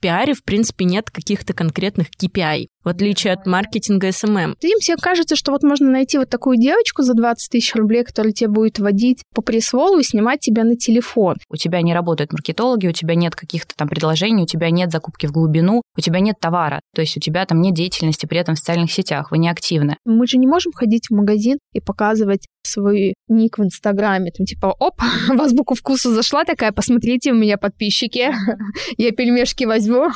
пиаре, в принципе, нет каких-то конкретных KPI в отличие от маркетинга SMM. Им всем кажется, что вот можно найти вот такую девочку за 20 тысяч рублей, которая тебе будет водить по пресволу и снимать тебя на телефон. У тебя не работают маркетологи, у тебя нет каких-то там предложений, у тебя нет закупки в глубину, у тебя нет товара, то есть у тебя там нет деятельности при этом в социальных сетях, вы не активны. Мы же не можем ходить в магазин и показывать свой ник в Инстаграме, там типа, оп, в азбуку вкуса зашла такая, посмотрите, у меня подписчики, я пельмешки возьму.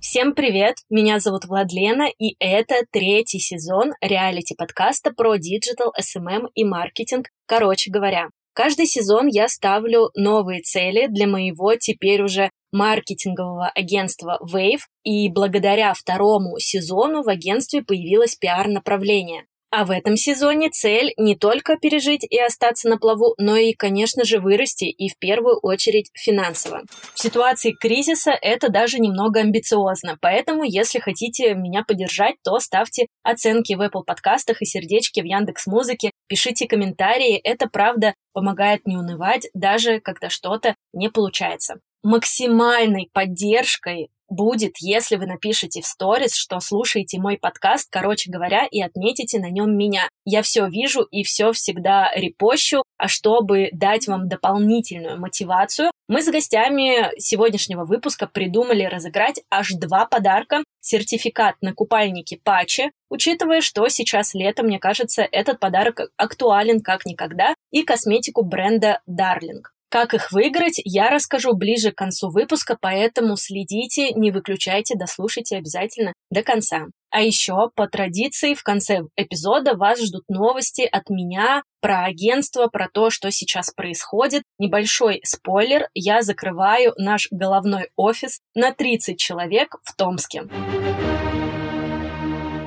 Всем привет! Меня зовут Владлена, и это третий сезон реалити-подкаста про диджитал, SMM и маркетинг. Короче говоря, каждый сезон я ставлю новые цели для моего теперь уже маркетингового агентства Wave, и благодаря второму сезону в агентстве появилось пиар-направление. А в этом сезоне цель не только пережить и остаться на плаву, но и, конечно же, вырасти и в первую очередь финансово. В ситуации кризиса это даже немного амбициозно, поэтому если хотите меня поддержать, то ставьте оценки в Apple подкастах и сердечки в Яндекс Музыке, пишите комментарии, это правда помогает не унывать, даже когда что-то не получается максимальной поддержкой будет, если вы напишите в сторис, что слушаете мой подкаст, короче говоря, и отметите на нем меня. Я все вижу и все всегда репощу, а чтобы дать вам дополнительную мотивацию, мы с гостями сегодняшнего выпуска придумали разыграть аж два подарка. Сертификат на купальники Пачи, учитывая, что сейчас лето, мне кажется, этот подарок актуален как никогда, и косметику бренда Darling. Как их выиграть, я расскажу ближе к концу выпуска, поэтому следите, не выключайте, дослушайте обязательно до конца. А еще, по традиции, в конце эпизода вас ждут новости от меня про агентство, про то, что сейчас происходит. Небольшой спойлер, я закрываю наш головной офис на 30 человек в Томске.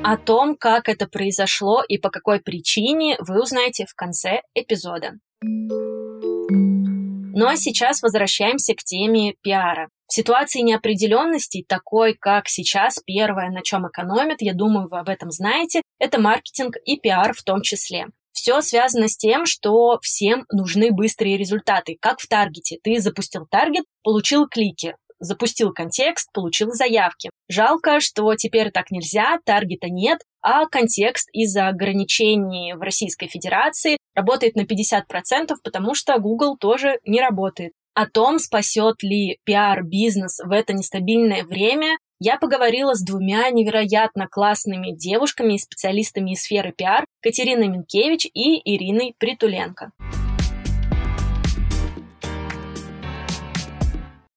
О том, как это произошло и по какой причине, вы узнаете в конце эпизода. А сейчас возвращаемся к теме пиара. В ситуации неопределенности, такой как сейчас, первое, на чем экономят, я думаю, вы об этом знаете, это маркетинг и пиар в том числе. Все связано с тем, что всем нужны быстрые результаты. Как в таргете. Ты запустил таргет, получил клики запустил контекст, получил заявки. Жалко, что теперь так нельзя, таргета нет, а контекст из-за ограничений в Российской Федерации работает на 50%, потому что Google тоже не работает. О том, спасет ли пиар-бизнес в это нестабильное время, я поговорила с двумя невероятно классными девушками и специалистами из сферы пиар Катериной Минкевич и Ириной Притуленко.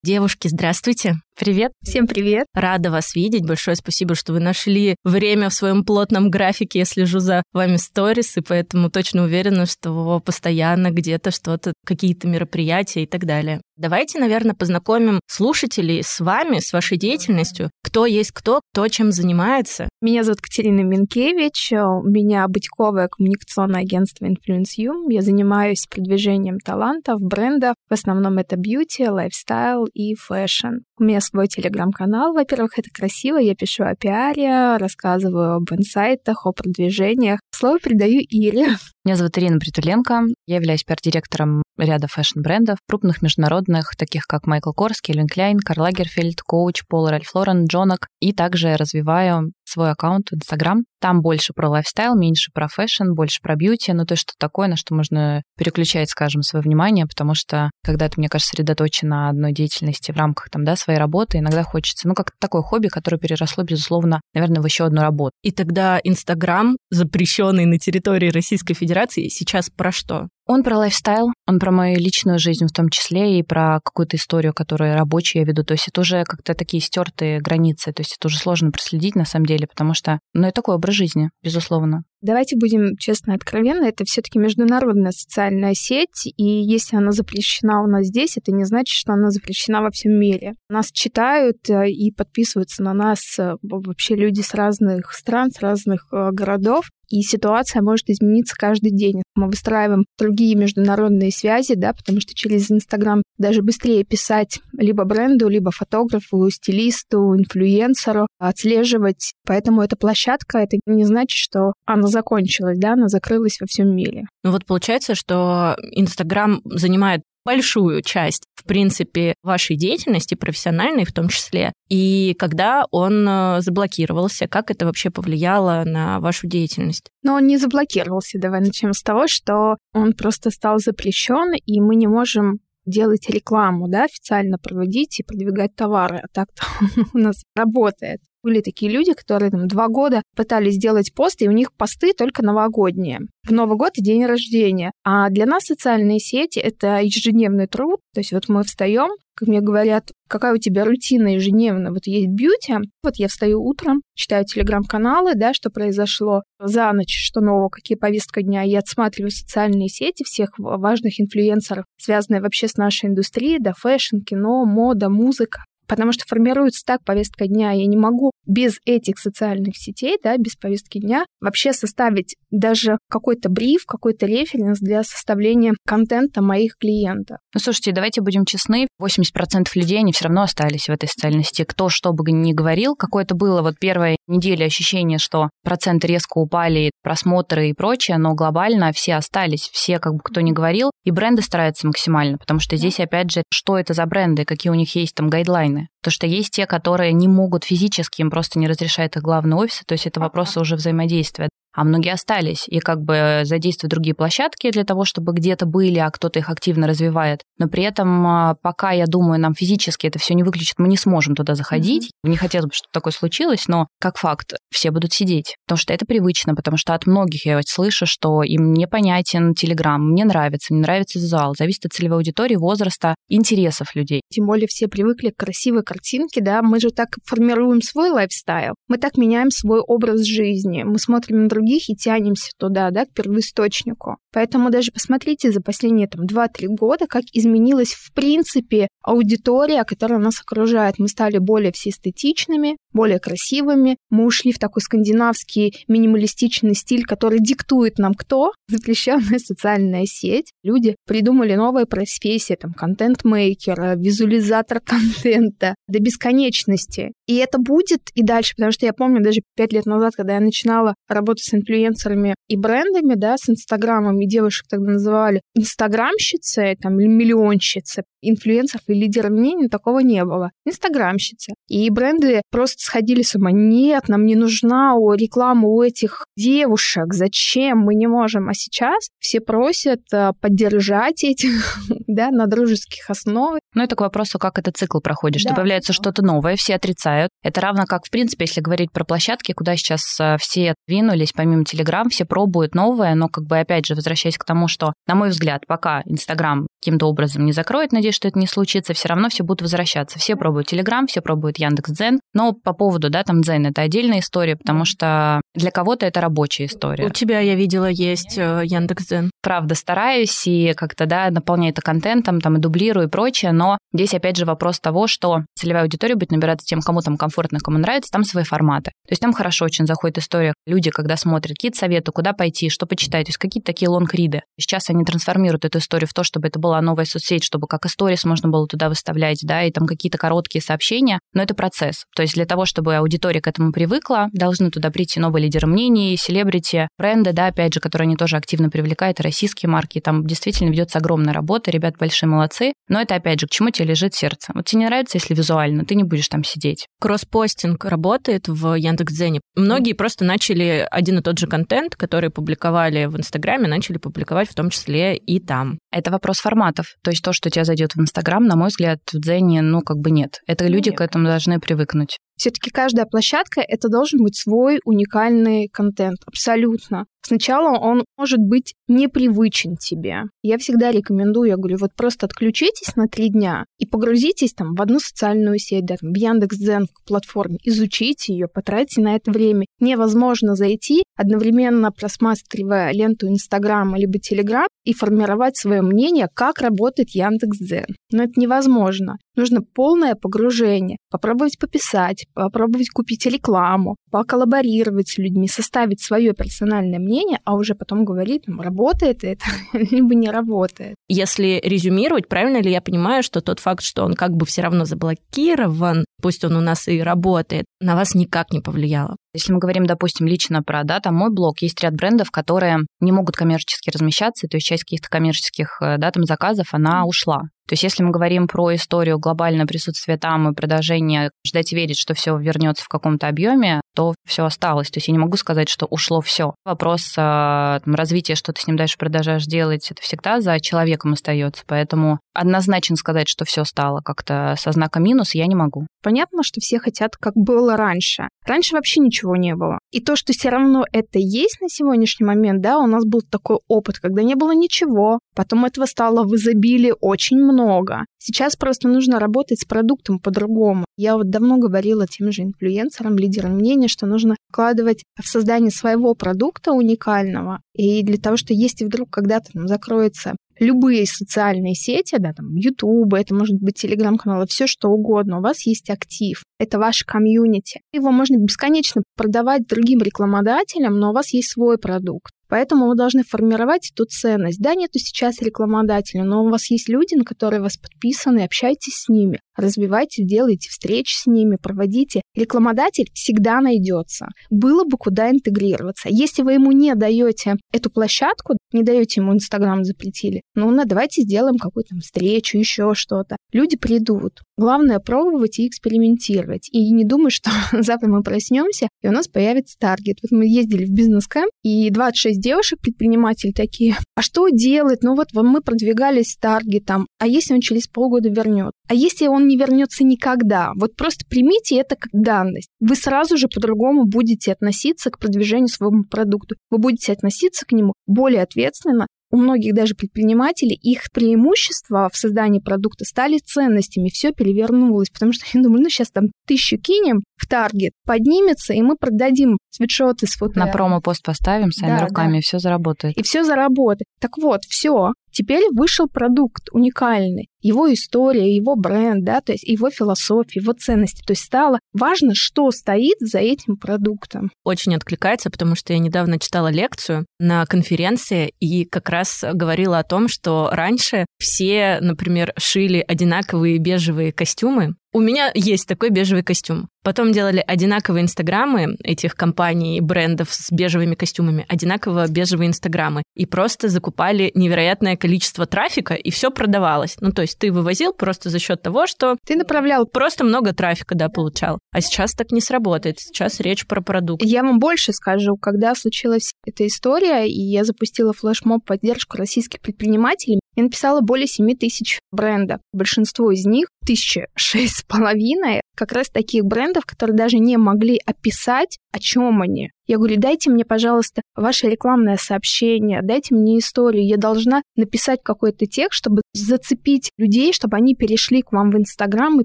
Девушки, здравствуйте. Привет. Всем привет. Рада вас видеть. Большое спасибо, что вы нашли время в своем плотном графике. Я слежу за вами сторис, и поэтому точно уверена, что постоянно где-то что-то, какие-то мероприятия и так далее. Давайте, наверное, познакомим слушателей с вами, с вашей деятельностью. Кто есть кто, кто чем занимается. Меня зовут Катерина Минкевич. У меня бутиковое коммуникационное агентство Influence You. Я занимаюсь продвижением талантов, брендов. В основном это бьюти, лайфстайл и фэшн. У меня свой телеграм-канал. Во-первых, это красиво. Я пишу о пиаре, рассказываю об инсайтах, о продвижениях. Слово передаю Ире. Меня зовут Ирина Притуленко. Я являюсь пиар-директором ряда фэшн-брендов, крупных международных, таких как Michael Kors, Calvin Klein, Karl Lagerfeld, Coach, Polo Ralph Lauren, Джонок. И также развиваю свой аккаунт в Инстаграм. Там больше про лайфстайл, меньше про фэшн, больше про бьюти, ну то есть что такое, на что можно переключать, скажем, свое внимание, потому что когда ты, мне кажется, сосредоточен на одной деятельности в рамках там, да, своей работы, иногда хочется, ну как такое хобби, которое переросло, безусловно, наверное, в еще одну работу. И тогда Инстаграм, запрещенный на территории Российской Федерации, сейчас про что? Он про лайфстайл, он про мою личную жизнь в том числе и про какую-то историю, которую рабочую я веду. То есть это уже как-то такие стертые границы. То есть это уже сложно проследить на самом деле, потому что, ну, это такой образ жизни, безусловно. Давайте будем честно откровенны, это все-таки международная социальная сеть, и если она запрещена у нас здесь, это не значит, что она запрещена во всем мире. Нас читают э, и подписываются на нас э, вообще люди с разных стран, с разных э, городов, и ситуация может измениться каждый день. Мы выстраиваем другие другие международные связи, да, потому что через Инстаграм даже быстрее писать либо бренду, либо фотографу, стилисту, инфлюенсеру, отслеживать. Поэтому эта площадка, это не значит, что она закончилась, да, она закрылась во всем мире. Ну вот получается, что Инстаграм занимает большую часть, в принципе, вашей деятельности, профессиональной в том числе. И когда он э, заблокировался, как это вообще повлияло на вашу деятельность? Но он не заблокировался. Давай начнем с того, что он просто стал запрещен, и мы не можем делать рекламу, да, официально проводить и продвигать товары. А так-то у нас работает. Были такие люди, которые там два года пытались сделать пост, и у них посты только новогодние. В Новый год и день рождения. А для нас социальные сети — это ежедневный труд. То есть вот мы встаем, как мне говорят, какая у тебя рутина ежедневная. Вот есть бьюти, вот я встаю утром, читаю телеграм-каналы, да, что произошло за ночь, что нового, какие повестка дня. Я отсматриваю социальные сети всех важных инфлюенсеров, связанные вообще с нашей индустрией, да, фэшн, кино, мода, музыка потому что формируется так повестка дня. Я не могу без этих социальных сетей, да, без повестки дня вообще составить даже какой-то бриф, какой-то референс для составления контента моих клиентов. Ну, слушайте, давайте будем честны, 80% людей, они все равно остались в этой социальной сети. Кто что бы ни говорил, какое-то было вот первая неделя ощущение, что проценты резко упали, просмотры и прочее, но глобально все остались, все, как бы кто ни говорил, и бренды стараются максимально, потому что здесь, опять же, что это за бренды, какие у них есть там гайдлайны. То, что есть те, которые не могут физически, им просто не разрешает их главный офис, то есть это вопросы уже взаимодействия а многие остались и как бы задействуют другие площадки для того, чтобы где-то были, а кто-то их активно развивает. Но при этом, а, пока, я думаю, нам физически это все не выключит, мы не сможем туда заходить. Mm-hmm. Не хотелось бы, чтобы такое случилось, но как факт, все будут сидеть. Потому что это привычно, потому что от многих я слышу, что им непонятен Телеграм, мне нравится, мне нравится визуал, зависит от целевой аудитории, возраста, интересов людей. Тем более все привыкли к красивой картинке, да, мы же так формируем свой лайфстайл, мы так меняем свой образ жизни, мы смотрим на других и тянемся туда, да, к первоисточнику. Поэтому даже посмотрите за последние там 2-3 года, как изменилась в принципе аудитория, которая нас окружает. Мы стали более все эстетичными, более красивыми. Мы ушли в такой скандинавский минималистичный стиль, который диктует нам кто? Запрещенная социальная сеть. Люди придумали новые профессии, там, контент-мейкер, визуализатор контента до бесконечности. И это будет и дальше, потому что я помню даже пять лет назад, когда я начинала работать с инфлюенсерами и брендами, да, с Инстаграмом, и девушек тогда называли инстаграмщицы, там, или миллионщицы, инфлюенсеров и лидеров мнений такого не было. Инстаграмщицы. И бренды просто сходили с ума. Нет, нам не нужна реклама у этих девушек. Зачем? Мы не можем. А сейчас все просят э, поддержать этих, да, на дружеских основах. Ну, это к вопросу, как этот цикл проходит, что да. появляется что-то новое, все отрицают. Это равно как, в принципе, если говорить про площадки, куда сейчас э, все двинулись, помимо Телеграм, все пробуют новое, но, как бы, опять же, возвращаясь к тому, что, на мой взгляд, пока Инстаграм каким-то образом не закроет, надеюсь, что это не случится, все равно все будут возвращаться. Все пробуют Телеграм, все пробуют Яндекс.Дзен, но по поводу, да, там Дзен, это отдельная история, потому что для кого-то это рабочая история. У тебя, я видела, есть э, Яндекс.Дзен. Правда, стараюсь и как-то, да, наполняю это контентом, там, и дублирую и прочее, но здесь, опять же, вопрос того, что целевая аудитория будет набираться тем, кому там комфортно, кому нравится, там свои форматы. То есть там хорошо очень заходит история. Люди, когда смотрят какие-то советы, куда пойти, что почитать, то есть какие-то такие лонг-риды. Сейчас они трансформируют эту историю в то, чтобы это была новая соцсеть, чтобы как историс можно было туда выставлять, да, и там какие-то короткие сообщения, но это процесс. То есть для того, чтобы аудитория к этому привыкла, должны туда прийти новые лидеры мнений, селебрити, бренды, да, опять же, которые они тоже активно привлекают, и российские марки. Там действительно ведется огромная работа, ребят большие молодцы, но это, опять же, к чему тебе лежит сердце. Вот тебе не нравится, если визуально, ты не будешь там сидеть. Кросспостинг работает в Яндекс.Дзене. Многие просто начали один и тот же контент, который публиковали в Инстаграме, начали публиковать в том числе и там. Это вопрос форматов. То есть то, что тебя зайдет в Инстаграм, на мой взгляд, в Дзене, ну, как бы нет. Это ну, люди нет. к этому должны привыкнуть. Все-таки каждая площадка это должен быть свой уникальный контент, абсолютно. Сначала он может быть непривычен тебе. Я всегда рекомендую, я говорю, вот просто отключитесь на три дня и погрузитесь там в одну социальную сеть, да, там, в Яндекс.Дзен, в платформе, изучите ее, потратьте на это время. Невозможно зайти, одновременно просматривая ленту Инстаграма либо Телеграм и формировать свое мнение, как работает Яндекс.Дзен. Но это невозможно. Нужно полное погружение. Попробовать пописать, попробовать купить рекламу, поколлаборировать с людьми, составить свое персональное мнение, а уже потом говорить, там, работает это, либо не работает. Если резюмировать, правильно ли я понимаю, что тот факт, что он как бы все равно заблокирован, пусть он у нас и работает, на вас никак не повлияло? Если мы говорим, допустим, лично про, да, там мой блог, есть ряд брендов, которые не могут коммерчески размещаться, то есть часть каких-то коммерческих, э, да, там заказов, она ушла. То есть если мы говорим про историю глобальное присутствие там и продолжение, ждать и верить, что все вернется в каком-то объеме, то все осталось. То есть я не могу сказать, что ушло все. Вопрос э, там, развития, что ты с ним дальше продолжаешь делать, это всегда за человеком остается. Поэтому однозначно сказать, что все стало как-то со знаком минус, я не могу. Понятно, что все хотят, как было раньше. Раньше вообще ничего не было. И то, что все равно это есть на сегодняшний момент, да, у нас был такой опыт, когда не было ничего, потом этого стало в изобилии очень много. Сейчас просто нужно работать с продуктом по-другому. Я вот давно говорила тем же инфлюенсерам, лидерам мнения, что нужно вкладывать в создание своего продукта уникального. И для того, что если вдруг когда-то там закроется любые социальные сети, да, там, YouTube, это может быть телеграм-каналы, все что угодно, у вас есть актив, это ваш комьюнити. Его можно бесконечно продавать другим рекламодателям, но у вас есть свой продукт. Поэтому вы должны формировать эту ценность. Да, нету сейчас рекламодателя, но у вас есть люди, на которые вас подписаны, общайтесь с ними, развивайте, делайте встречи с ними, проводите. Рекламодатель всегда найдется. Было бы куда интегрироваться. Если вы ему не даете эту площадку, не даете ему Инстаграм запретили, ну, на, давайте сделаем какую-то встречу, еще что-то. Люди придут. Главное пробовать и экспериментировать. И не думать, что завтра мы проснемся, и у нас появится таргет. Вот мы ездили в бизнес-кэмп, и 26 девушек-предпринимателей такие, а что делать? Ну вот мы продвигались таргетом, а если он через полгода вернет? А если он не вернется никогда? Вот просто примите это как данность. Вы сразу же по-другому будете относиться к продвижению своему продукту. Вы будете относиться к нему более ответственно, у многих даже предпринимателей их преимущества в создании продукта стали ценностями, все перевернулось, потому что я думаю, ну сейчас там тысячу кинем в таргет, поднимется, и мы продадим свитшоты с фото. На промо-пост поставим своими да, руками, да. и все заработает. И все заработает. Так вот, все. Теперь вышел продукт уникальный, его история, его бренд, да, то есть его философия, его ценности. То есть стало важно, что стоит за этим продуктом. Очень откликается, потому что я недавно читала лекцию на конференции и как раз говорила о том, что раньше все, например, шили одинаковые бежевые костюмы, у меня есть такой бежевый костюм. Потом делали одинаковые инстаграмы этих компаний, брендов с бежевыми костюмами, одинаково бежевые инстаграмы. И просто закупали невероятное количество трафика, и все продавалось. Ну, то есть ты вывозил просто за счет того, что... Ты направлял. Просто много трафика, да, получал. А сейчас так не сработает. Сейчас речь про продукт. Я вам больше скажу. Когда случилась эта история, и я запустила флешмоб поддержку российских предпринимателей, я написала более 7 тысяч брендов. Большинство из них, тысячи шесть с половиной, как раз таких брендов, которые даже не могли описать, о чем они. Я говорю, дайте мне, пожалуйста, ваше рекламное сообщение, дайте мне историю. Я должна написать какой-то текст, чтобы зацепить людей, чтобы они перешли к вам в Инстаграм и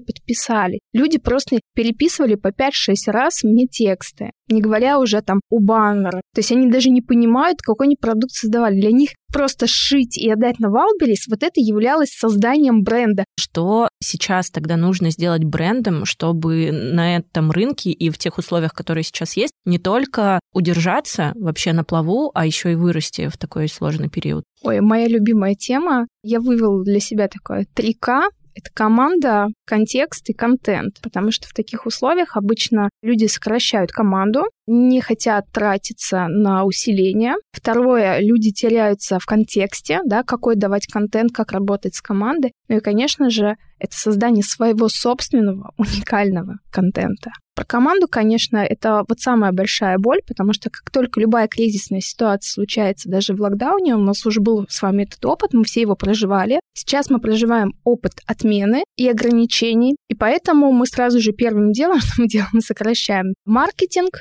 подписали. Люди просто переписывали по 5-6 раз мне тексты, не говоря уже там у баннера. То есть они даже не понимают, какой они продукт создавали. Для них просто шить и отдать на Валберис, вот это являлось созданием бренда. Что сейчас тогда нужно сделать брендом, чтобы на этом рынке и в тех условиях, которые сейчас есть, не только удержаться вообще на плаву, а еще и вырасти в такой сложный период? Ой, моя любимая тема. Я вывела для себя такое 3К. Это команда, контекст и контент, потому что в таких условиях обычно люди сокращают команду, не хотят тратиться на усиление. Второе, люди теряются в контексте, да, какой давать контент, как работать с командой. Ну и, конечно же, это создание своего собственного уникального контента. Про команду, конечно, это вот самая большая боль, потому что как только любая кризисная ситуация случается, даже в локдауне, у нас уже был с вами этот опыт, мы все его проживали. Сейчас мы проживаем опыт отмены и ограничений, и поэтому мы сразу же первым делом, что мы делаем, мы сокращаем маркетинг,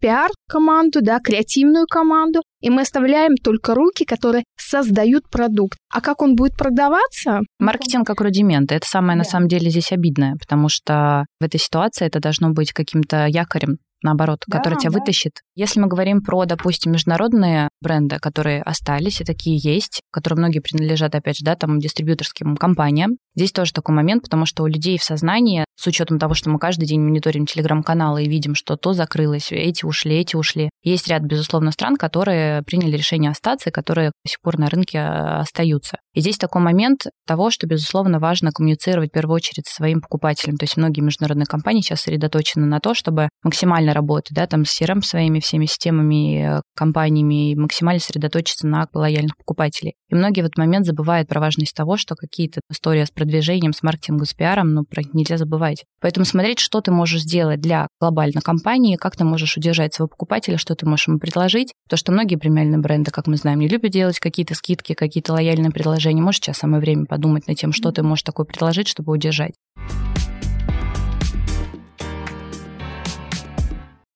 пиар-команду, да, креативную команду, и мы оставляем только руки, которые создают продукт. А как он будет продаваться? Маркетинг как рудимент. Это самое, да. на самом деле, здесь обидное, потому что в этой ситуации это должно быть каким-то якорем наоборот, да, который тебя да. вытащит. Если мы говорим про, допустим, международные бренды, которые остались, и такие есть, которые многие принадлежат, опять же, да, там, дистрибьюторским компаниям, Здесь тоже такой момент, потому что у людей в сознании, с учетом того, что мы каждый день мониторим телеграм-каналы и видим, что то закрылось, эти ушли, эти ушли. Есть ряд, безусловно, стран, которые приняли решение остаться и которые до сих пор на рынке а, остаются. И здесь такой момент того, что, безусловно, важно коммуницировать в первую очередь со своим покупателем. То есть многие международные компании сейчас сосредоточены на то, чтобы максимально работать, да, там с CRM своими всеми системами, компаниями, и максимально сосредоточиться на лояльных покупателей. И многие в этот момент забывают про важность того, что какие-то истории с продвижением, с маркетингом, с пиаром, ну, про них нельзя забывать. Поэтому смотреть, что ты можешь сделать для глобальной компании, как ты можешь удержать своего покупателя, что ты можешь ему предложить. То, что многие премиальные бренды, как мы знаем, не любят делать какие-то скидки, какие-то лояльные предложения. Может, сейчас самое время подумать над тем, что ты можешь такое предложить, чтобы удержать.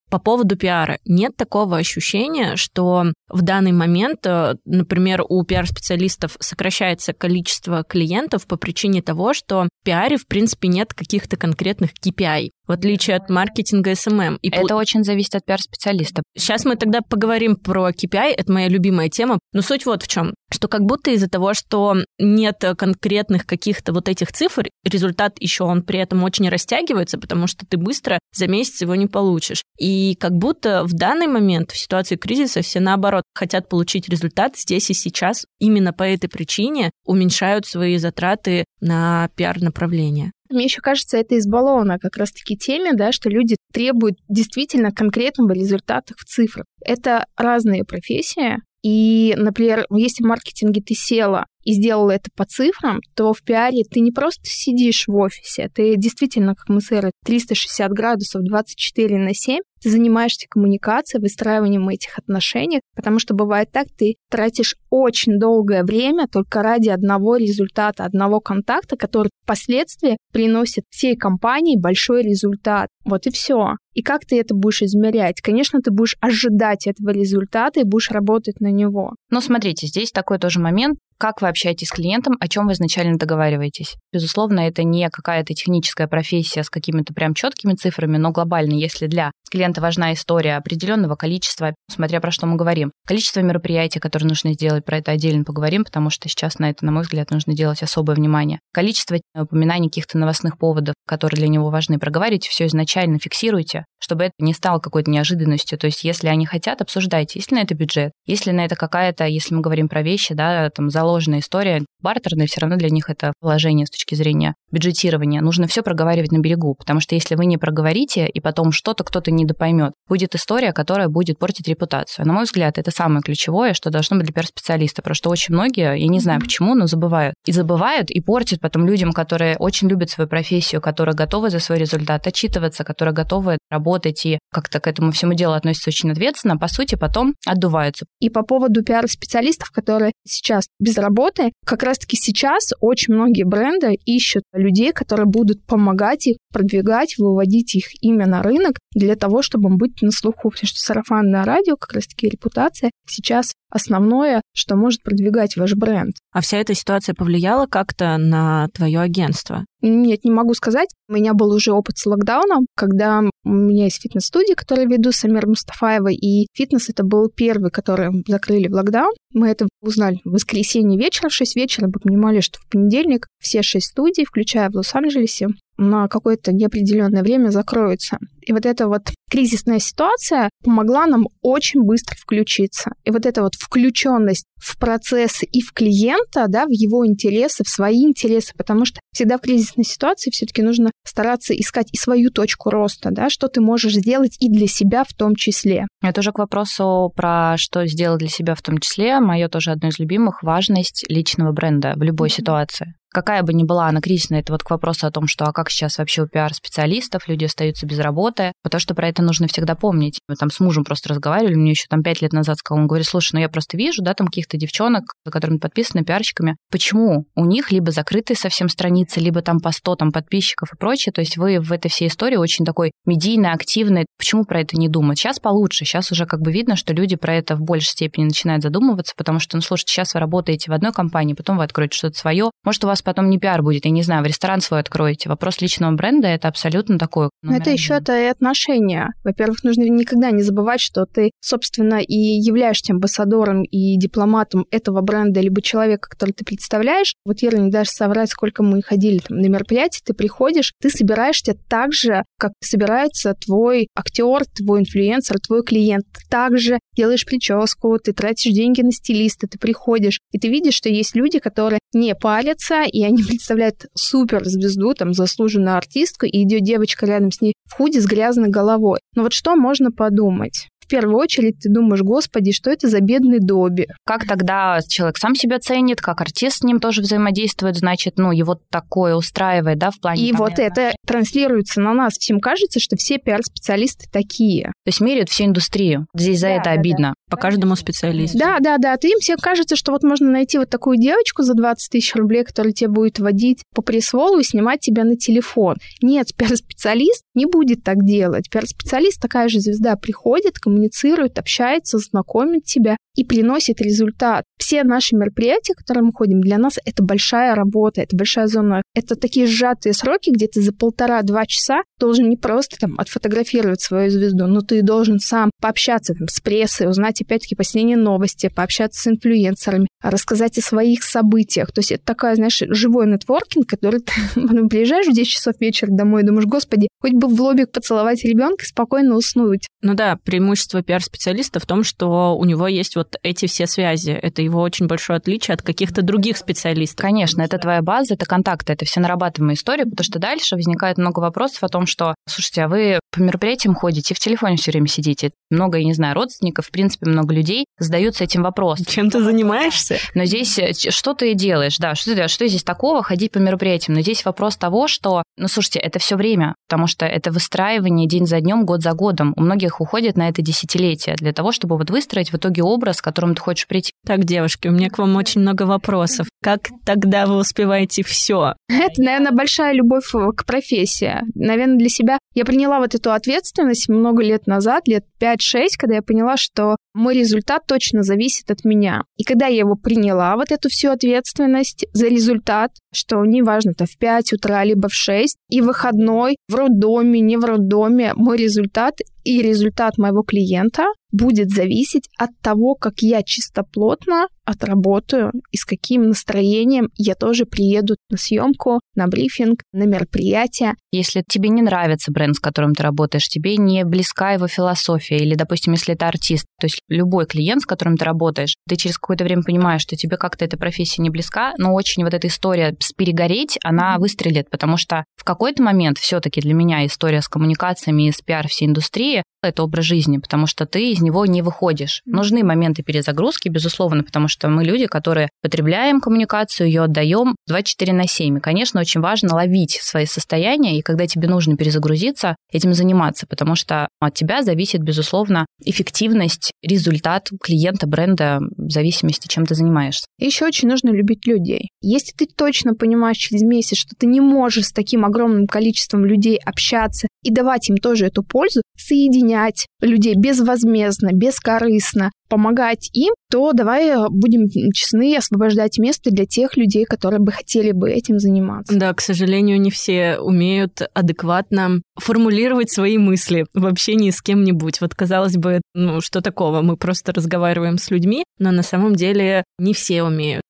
По поводу пиара. Нет такого ощущения, что в данный момент, э, например, у пиар-специалистов сокращается количество клиентов по причине того, что в пиаре, в принципе, нет каких-то конкретных KPI в отличие от маркетинга SMM. И это по... очень зависит от пиар-специалиста. Сейчас мы тогда поговорим про KPI, это моя любимая тема. Но суть вот в чем, что как будто из-за того, что нет конкретных каких-то вот этих цифр, результат еще он при этом очень растягивается, потому что ты быстро за месяц его не получишь. И как будто в данный момент, в ситуации кризиса, все наоборот хотят получить результат здесь и сейчас. Именно по этой причине уменьшают свои затраты на пиар-направление. Мне еще кажется, это из баллона как раз-таки теме, да, что люди требуют действительно конкретного результата в цифрах. Это разные профессии, и, например, если в маркетинге ты села и сделала это по цифрам, то в пиаре ты не просто сидишь в офисе, ты действительно, как мы сэры, 360 градусов 24 на 7, ты занимаешься коммуникацией, выстраиванием этих отношений, потому что бывает так, ты тратишь очень долгое время только ради одного результата, одного контакта, который впоследствии приносит всей компании большой результат. Вот и все. И как ты это будешь измерять? Конечно, ты будешь ожидать этого результата и будешь работать на него. Но смотрите, здесь такой тоже момент. Как вы общаетесь с клиентом, о чем вы изначально договариваетесь? Безусловно, это не какая-то техническая профессия с какими-то прям четкими цифрами, но глобально, если для клиента важна история определенного количества, смотря про что мы говорим, количество мероприятий, которые нужно сделать, про это отдельно поговорим, потому что сейчас на это, на мой взгляд, нужно делать особое внимание. Количество упоминаний каких-то новостных поводов, которые для него важны, проговаривайте все изначально, фиксируйте, чтобы это не стало какой-то неожиданностью. То есть, если они хотят, обсуждайте. Если на это бюджет, если на это какая-то, если мы говорим про вещи, да, там, заложенная история, бартерная, все равно для них это положение с точки зрения бюджетирования. Нужно все проговаривать на берегу, потому что если вы не проговорите, и потом что-то кто-то недопоймет, будет история, которая будет портить репутацию. На мой взгляд, это самое ключевое, что должно быть для пиар-специалиста, потому что очень многие, я не знаю почему, но забывают. И забывают, и портят потом людям, которые очень любят свою профессию, которые готовы за свой результат отчитываться, которые готовы работать и как-то к этому всему делу относятся очень ответственно, по сути, потом отдуваются. И по поводу пиар-специалистов, которые сейчас без работы, как раз-таки сейчас очень многие бренды ищут людей, которые будут помогать их продвигать, выводить их имя на рынок для того, чтобы быть на слуху. Потому что сарафанное радио, как раз-таки репутация, сейчас основное, что может продвигать ваш бренд. А вся эта ситуация повлияла как-то на твое агентство? Нет, не могу сказать. У меня был уже опыт с локдауном, когда у меня есть фитнес-студия, которую веду с Амир Мустафаевой, и фитнес это был первый, который закрыли в локдаун. Мы это узнали в воскресенье вечером, в 6 вечера, мы понимали, что в понедельник все шесть студий, включая в Лос-Анджелесе, на какое-то неопределенное время закроются. И вот эта вот кризисная ситуация помогла нам очень быстро включиться. И вот эта вот включенность в процессы и в клиента, да, в его интересы, в свои интересы, потому что всегда в кризисной ситуации все-таки нужно стараться искать и свою точку роста, да, что ты можешь сделать и для себя в том числе. Это уже к вопросу про что сделать для себя в том числе. Мое тоже одно из любимых – важность личного бренда в любой mm-hmm. ситуации какая бы ни была она кризисная, это вот к вопросу о том, что а как сейчас вообще у пиар-специалистов люди остаются без работы, потому что про это нужно всегда помнить. Мы там с мужем просто разговаривали, мне еще там пять лет назад сказал, он говорит, слушай, ну я просто вижу, да, там каких-то девчонок, за которыми подписаны пиарщиками, почему у них либо закрытые совсем страницы, либо там по 100 там подписчиков и прочее, то есть вы в этой всей истории очень такой медийный, активный, почему про это не думать? Сейчас получше, сейчас уже как бы видно, что люди про это в большей степени начинают задумываться, потому что, ну, слушайте, сейчас вы работаете в одной компании, потом вы откроете что-то свое, может, у вас вас потом не пиар будет, я не знаю, в ресторан свой откроете. Вопрос личного бренда это абсолютно такой. Но это еще это и отношения. Во-первых, нужно никогда не забывать, что ты, собственно, и являешься амбассадором и дипломатом этого бренда, либо человека, который ты представляешь. Вот Ира не даже соврать, сколько мы ходили там, на мероприятие, ты приходишь, ты собираешься так же, как собирается твой актер, твой инфлюенсер, твой клиент. Также делаешь прическу, ты тратишь деньги на стилиста, ты приходишь, и ты видишь, что есть люди, которые не парятся, и они представляют супер звезду, там, заслуженную артистку, и идет девочка рядом с ней в худи с грязной головой. Но вот что можно подумать? В первую очередь ты думаешь, господи, что это за бедный Добби? Как тогда человек сам себя ценит, как артист с ним тоже взаимодействует, значит, ну, его такое устраивает, да, в плане... И вот это транслируется на нас. Всем кажется, что все пиар-специалисты такие. То есть меряют всю индустрию. Здесь за да, это да, обидно. Да. По каждому специалисту. Да, да, да. Ты им всем кажется, что вот можно найти вот такую девочку за 20 тысяч рублей, которая тебе будет водить по пресс-волу и снимать тебя на телефон. Нет, пиар-специалист не будет так делать. Пиар-специалист такая же звезда приходит, коммуницирует коммуницирует, общается, знакомит тебя и приносит результат. Все наши мероприятия, которые мы ходим, для нас это большая работа, это большая зона. Это такие сжатые сроки, где ты за полтора-два часа должен не просто там отфотографировать свою звезду, но ты должен сам пообщаться там, с прессой, узнать опять-таки последние новости, пообщаться с инфлюенсерами, рассказать о своих событиях. То есть это такая, знаешь, живой нетворкинг, который ты приезжаешь в 10 часов вечера домой и думаешь, господи, хоть бы в лобик поцеловать ребенка и спокойно уснуть. Ну да, преимущество пиар-специалиста в том, что у него есть вот эти все связи. Это его очень большое отличие от каких-то других специалистов. Конечно, это твоя база, это контакты, это все нарабатываемая история, потому что дальше возникает много вопросов о том, что, слушайте, а вы по мероприятиям ходите, в телефоне все время сидите. Много, я не знаю, родственников, в принципе, много людей задаются этим вопросом. Чем ты занимаешься? Но здесь э, что ты делаешь, да, что ты делаешь, что здесь такого, ходить по мероприятиям. Но здесь вопрос того, что, ну, слушайте, это все время, потому что это выстраивание день за днем, год за годом. У многих уходит на это десятилетие для того, чтобы вот выстроить в итоге образ, к которому ты хочешь прийти. Так, девушки, у меня к вам очень много вопросов. Как тогда вы успеваете все? Это, наверное, большая любовь к профессии. Наверное, для себя я приняла вот эту ответственность много лет назад, лет 5-6, когда я поняла, что мой результат точно зависит от меня. И когда я его приняла, вот эту всю ответственность за результат, что неважно, то в 5 утра, либо в 6, и выходной, в роддоме, не в роддоме, мой результат и результат моего клиента будет зависеть от того, как я чистоплотно отработаю и с каким настроением я тоже приеду на съемку, на брифинг, на мероприятие. Если тебе не нравится бренд, с которым ты работаешь, тебе не близка его философия, или, допустим, если это артист, то есть любой клиент, с которым ты работаешь, ты через какое-то время понимаешь, что тебе как-то эта профессия не близка, но очень вот эта история с перегореть, она выстрелит, потому что в какой-то момент все-таки для меня история с коммуникациями и с пиар всей индустрии — это образ жизни, потому что ты из него не выходишь. Нужны моменты перезагрузки, безусловно, потому что мы люди, которые потребляем коммуникацию, ее отдаем 24 на 7. И, конечно, очень важно ловить свои состояния, и когда тебе нужно перезагрузиться, этим заниматься, потому что от тебя зависит, безусловно, эффективность, результат клиента, бренда, в зависимости, чем ты занимаешься. Еще очень нужно любить людей. Если ты точно понимаешь через месяц, что ты не можешь с таким огромным количеством людей общаться и давать им тоже эту пользу, соединять людей безвозмездно, бескорыстно, помогать им, то давай э, будем честны, освобождать место для тех людей, которые бы хотели бы этим заниматься. Да, к сожалению, не все умеют адекватно формулировать свои мысли в общении с кем-нибудь. Вот, казалось бы, ну что такого, мы просто разговариваем с людьми, но на самом деле не все умеют.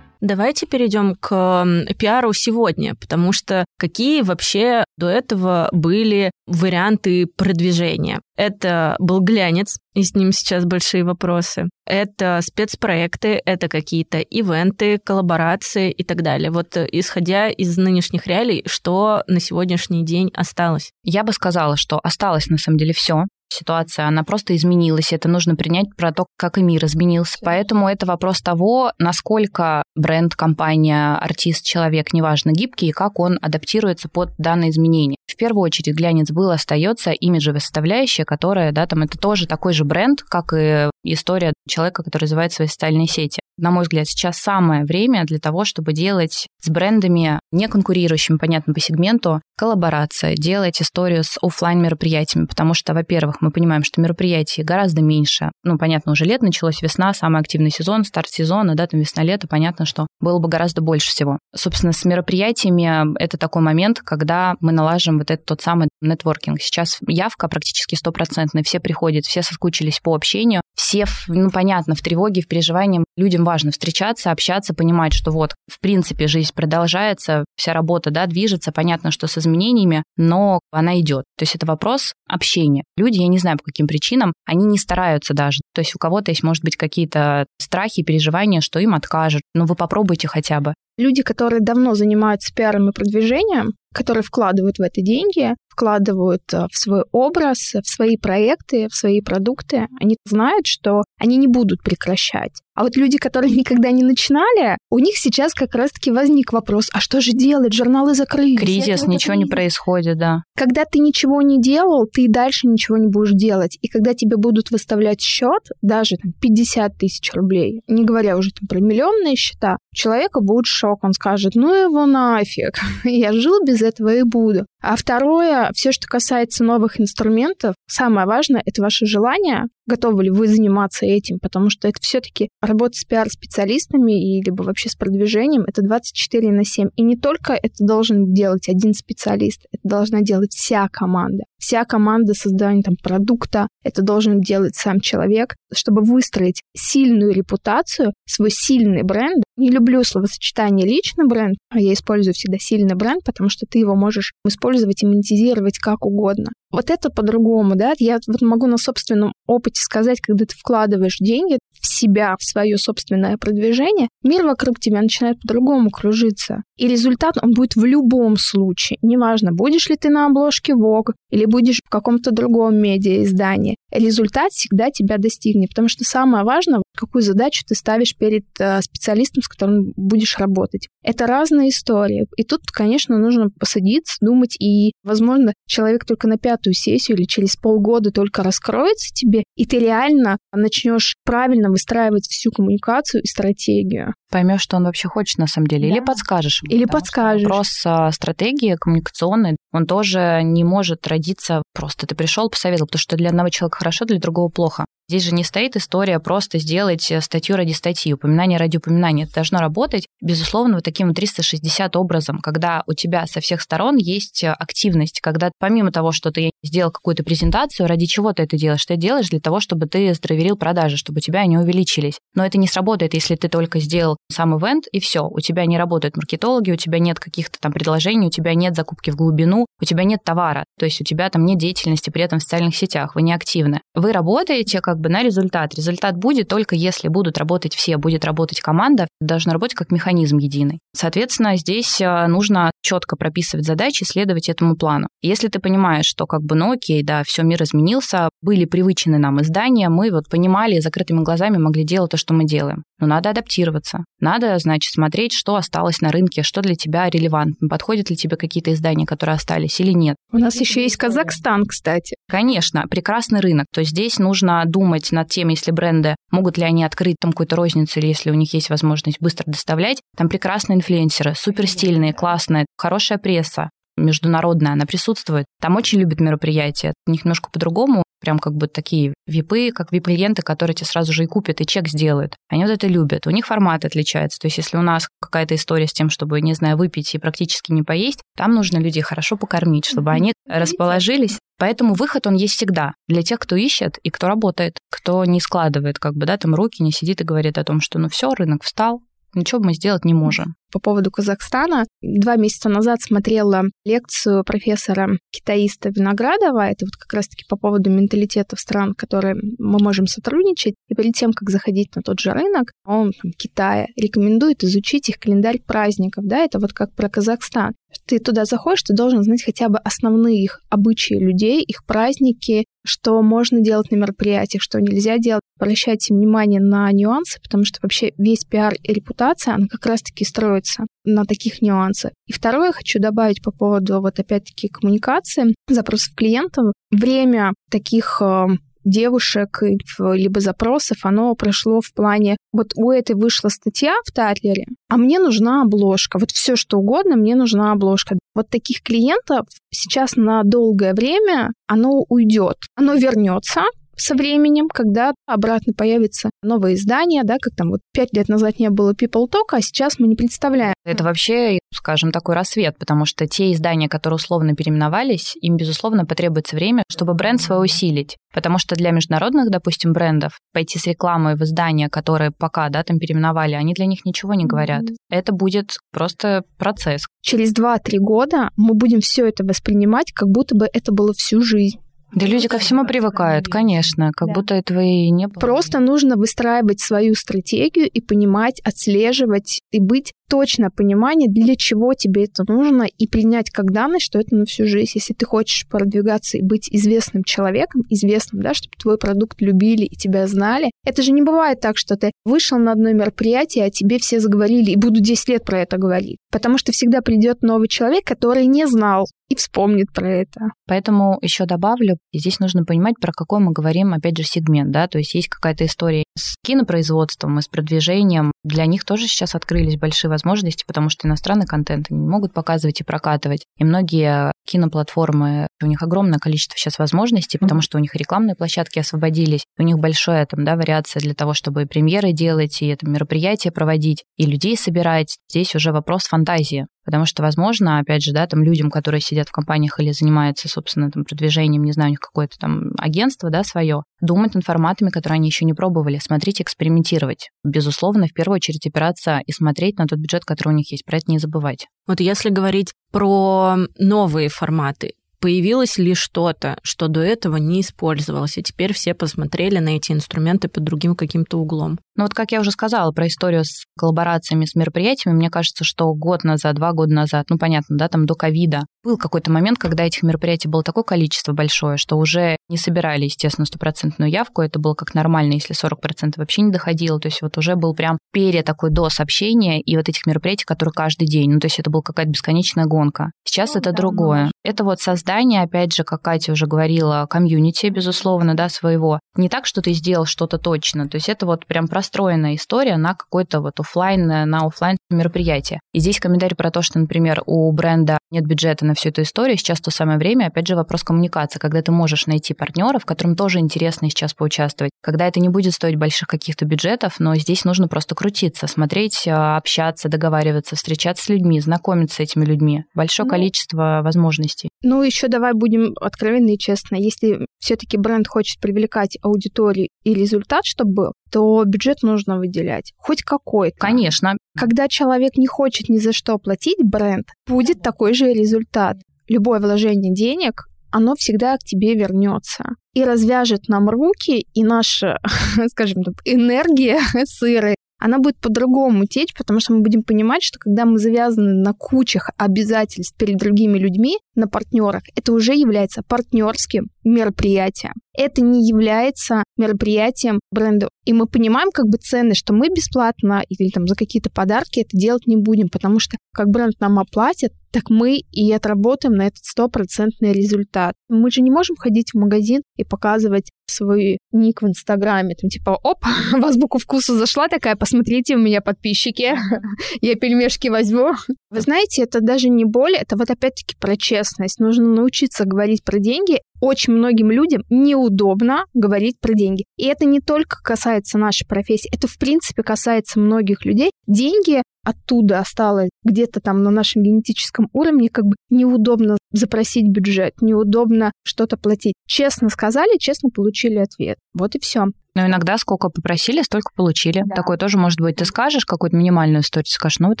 Давайте перейдем к пиару сегодня, потому что какие вообще до этого были варианты продвижения? Это был глянец, и с ним сейчас большие вопросы. Это спецпроекты, это какие-то ивенты, коллаборации и так далее. Вот исходя из нынешних реалий, что на сегодняшний день осталось? Я бы сказала, что осталось на самом деле все ситуация, она просто изменилась. Это нужно принять про то, как и мир изменился. Поэтому это вопрос того, насколько бренд, компания, артист, человек, неважно, гибкий, и как он адаптируется под данные изменения. В первую очередь глянец был, остается имиджевая составляющая, которая, да, там это тоже такой же бренд, как и история человека, который развивает свои социальные сети. На мой взгляд, сейчас самое время для того, чтобы делать с брендами, не конкурирующими, понятно, по сегменту, коллаборация, делать историю с офлайн мероприятиями, потому что, во-первых, мы понимаем, что мероприятий гораздо меньше. Ну, понятно, уже лет началось, весна, самый активный сезон, старт сезона, да, там весна-лето, понятно, что было бы гораздо больше всего. Собственно, с мероприятиями это такой момент, когда мы налажим вот этот тот самый нетворкинг. Сейчас явка практически стопроцентная, все приходят, все соскучились по общению, все, ну, понятно, в тревоге, в переживании людям важно встречаться, общаться, понимать, что вот, в принципе, жизнь продолжается, вся работа, да, движется, понятно, что с изменениями, но она идет. То есть это вопрос общения. Люди, я не знаю, по каким причинам, они не стараются даже. То есть у кого-то есть, может быть, какие-то страхи, переживания, что им откажут. Ну, вы попробуйте хотя бы. Люди, которые давно занимаются пиаром и продвижением, которые вкладывают в это деньги, вкладывают э, в свой образ, в свои проекты, в свои продукты, они знают, что они не будут прекращать. А вот люди, которые никогда не начинали, у них сейчас как раз-таки возник вопрос, а что же делать? Журналы закрылись. Кризис, ничего не происходит, да. Когда ты ничего не делал, ты и дальше ничего не будешь делать. И когда тебе будут выставлять счет, даже там, 50 тысяч рублей, не говоря уже там, про миллионные счета, у человека будет шок. Он скажет, ну его нафиг, я жил без этого и буду. А второе, все, что касается новых инструментов, самое важное — это ваше желание, готовы ли вы заниматься этим, потому что это все-таки работа с пиар-специалистами и либо вообще с продвижением, это 24 на 7. И не только это должен делать один специалист, это должна делать вся команда. Вся команда создания там, продукта, это должен делать сам человек, чтобы выстроить сильную репутацию, свой сильный бренд. Не люблю словосочетание «личный бренд», а я использую всегда сильный бренд, потому что ты его можешь использовать и монетизировать как угодно. Вот это по-другому, да, я вот могу на собственном опыте сказать, когда ты вкладываешь деньги в себя, в свое собственное продвижение, мир вокруг тебя начинает по-другому кружиться. И результат, он будет в любом случае. Неважно, будешь ли ты на обложке Vogue или будешь в каком-то другом медиа-издании. Результат всегда тебя достигнет, потому что самое важное, какую задачу ты ставишь перед э, специалистом, с которым будешь работать. Это разные истории. И тут, конечно, нужно посадиться, думать, и, возможно, человек только на пятую сессию или через полгода только раскроется тебе, и ты реально начнешь правильно выстраивать всю коммуникацию и стратегию. Поймешь, что он вообще хочет на самом деле, да. или подскажешь ему. Или подскажешь. Вопрос а, стратегии коммуникационной, он тоже не может родиться просто ты пришел, посоветовал, потому что для одного человека хорошо, для другого плохо. Здесь же не стоит история просто сделать э, статью ради статьи, упоминание ради упоминания. Это должно работать, безусловно, вот таким 360 образом, когда у тебя со всех сторон есть э, активность, когда помимо того, что ты сделал какую-то презентацию, ради чего ты это делаешь? Ты делаешь для того, чтобы ты здраверил продажи, чтобы у тебя они увеличились. Но это не сработает, если ты только сделал сам ивент, и все. У тебя не работают маркетологи, у тебя нет каких-то там предложений, у тебя нет закупки в глубину, у тебя нет товара, то есть у тебя там нет деятельности при этом в социальных сетях, вы не активны. Вы работаете как бы на результат. Результат будет только если будут работать все, будет работать команда, должна работать как механизм единый. Соответственно, здесь э, нужно четко прописывать задачи, следовать этому плану. Если ты понимаешь, что как бы, ну окей, да, все, мир изменился, были привычны нам издания, мы вот понимали, закрытыми глазами могли делать то, что мы делаем. Но надо адаптироваться. Надо, значит, смотреть, что осталось на рынке, что для тебя релевантно, подходят ли тебе какие-то издания, которые остались или нет. У нас еще есть Казахстан, кстати. Конечно, прекрасный рынок. То есть здесь нужно думать над тем, если бренды, могут ли они открыть там какую-то розницу, или если у них есть возможность быстро доставлять. Там прекрасные инфлюенсеры, супер стильные, классные, хорошая пресса международная, она присутствует. Там очень любят мероприятия. У них немножко по-другому прям как бы такие випы, как вип-клиенты, которые тебе сразу же и купят, и чек сделают. Они вот это любят. У них формат отличается. То есть если у нас какая-то история с тем, чтобы, не знаю, выпить и практически не поесть, там нужно людей хорошо покормить, чтобы они расположились. Поэтому выход он есть всегда для тех, кто ищет и кто работает, кто не складывает как бы, да, там руки, не сидит и говорит о том, что ну все, рынок встал, ничего мы сделать не можем. По поводу Казахстана. Два месяца назад смотрела лекцию профессора китаиста Виноградова. Это вот как раз-таки по поводу менталитетов стран, которые мы можем сотрудничать. И перед тем, как заходить на тот же рынок, он там, Китая рекомендует изучить их календарь праздников. Да, это вот как про Казахстан. Ты туда заходишь, ты должен знать хотя бы основные их обычаи людей, их праздники, что можно делать на мероприятиях, что нельзя делать. Обращайте внимание на нюансы, потому что вообще весь пиар и репутация, она как раз-таки строится на таких нюансах. И второе хочу добавить по поводу вот опять-таки коммуникации, запросов клиентов. Время таких э, девушек, либо запросов, оно прошло в плане, вот у этой вышла статья в Татлере, а мне нужна обложка. Вот все что угодно, мне нужна обложка. Вот таких клиентов сейчас на долгое время оно уйдет. Оно вернется, со временем, когда обратно появится новое издание, да, как там вот пять лет назад не было People Talk, а сейчас мы не представляем. Это вообще, скажем, такой рассвет, потому что те издания, которые условно переименовались, им, безусловно, потребуется время, чтобы бренд свой усилить. Потому что для международных, допустим, брендов пойти с рекламой в издания, которые пока, да, там переименовали, они для них ничего не говорят. Mm-hmm. Это будет просто процесс. Через 2-3 года мы будем все это воспринимать, как будто бы это было всю жизнь. Да люди ко всему привыкают, конечно, как да. будто этого и не было. Просто нужно выстраивать свою стратегию и понимать, отслеживать и быть точно понимание, для чего тебе это нужно, и принять как данность, что это на всю жизнь. Если ты хочешь продвигаться и быть известным человеком, известным, да, чтобы твой продукт любили и тебя знали, это же не бывает так, что ты вышел на одно мероприятие, а тебе все заговорили, и буду 10 лет про это говорить. Потому что всегда придет новый человек, который не знал и вспомнит про это. Поэтому еще добавлю, здесь нужно понимать, про какой мы говорим, опять же, сегмент, да, то есть есть какая-то история с кинопроизводством и с продвижением. Для них тоже сейчас открылись большие возможности, потому что иностранный контент они не могут показывать и прокатывать. И многие киноплатформы, у них огромное количество сейчас возможностей, потому что у них рекламные площадки освободились, у них большая там, да, вариация для того, чтобы премьеры делать, и это мероприятия проводить, и людей собирать. Здесь уже вопрос фантазии. Потому что, возможно, опять же, да, там людям, которые сидят в компаниях или занимаются, собственно, там, продвижением, не знаю, у них какое-то там агентство, да, свое, думать над форматами, которые они еще не пробовали, смотреть, экспериментировать. Безусловно, в первую очередь опираться и смотреть на тот бюджет, который у них есть, про это не забывать. Вот если говорить про новые форматы, появилось ли что-то, что до этого не использовалось, и теперь все посмотрели на эти инструменты под другим каким-то углом. Ну вот, как я уже сказала про историю с коллаборациями, с мероприятиями, мне кажется, что год назад, два года назад, ну понятно, да, там до ковида, был какой-то момент, когда этих мероприятий было такое количество большое, что уже не собирали, естественно, стопроцентную явку, это было как нормально, если 40% вообще не доходило, то есть вот уже был прям пере такой до сообщения и вот этих мероприятий, которые каждый день, ну то есть это была какая-то бесконечная гонка. Сейчас ну, это да, другое. Это вот создание, опять же, как Катя уже говорила, комьюнити, безусловно, да, своего. Не так, что ты сделал что-то точно, то есть это вот прям простроенная история на какой-то вот офлайн, на офлайн мероприятие. И здесь комментарий про то, что, например, у бренда нет бюджета на всю эту историю, сейчас то самое время, опять же, вопрос коммуникации, когда ты можешь найти партнеров, которым тоже интересно сейчас поучаствовать, когда это не будет стоить больших каких-то бюджетов, но здесь нужно просто крутиться, смотреть, а, общаться, договариваться, встречаться с людьми, знакомиться с этими людьми. Большое ну, количество возможностей. Ну, еще давай будем откровенны и честно. Если все-таки бренд хочет привлекать аудиторию и результат, чтобы был, то бюджет нужно выделять. Хоть какой-то. Конечно. Когда человек не хочет ни за что платить, бренд, будет такой же результат. Любое вложение денег оно всегда к тебе вернется и развяжет нам руки, и наша, скажем так, энергия сыры она будет по-другому течь, потому что мы будем понимать, что когда мы завязаны на кучах обязательств перед другими людьми, на партнерах, это уже является партнерским мероприятием. Это не является мероприятием бренда. И мы понимаем как бы цены, что мы бесплатно или там за какие-то подарки это делать не будем, потому что как бренд нам оплатит, так мы и отработаем на этот стопроцентный результат. Мы же не можем ходить в магазин и показывать свой ник в Инстаграме, там типа, оп, в азбуку вкуса зашла такая, посмотрите, у меня подписчики, я пельмешки возьму. Вы знаете, это даже не боль, это вот опять-таки про честность. Нужно научиться говорить про деньги. Очень многим людям неудобно говорить про деньги. И это не только касается нашей профессии, это в принципе касается многих людей. Деньги оттуда осталось где-то там на нашем генетическом уровне, как бы неудобно запросить бюджет, неудобно что-то платить. Честно сказали, честно получили ответ. Вот и все. Но иногда сколько попросили, столько получили. Да. Такое тоже может быть. Ты скажешь какую-то минимальную историю, скажешь, ну вот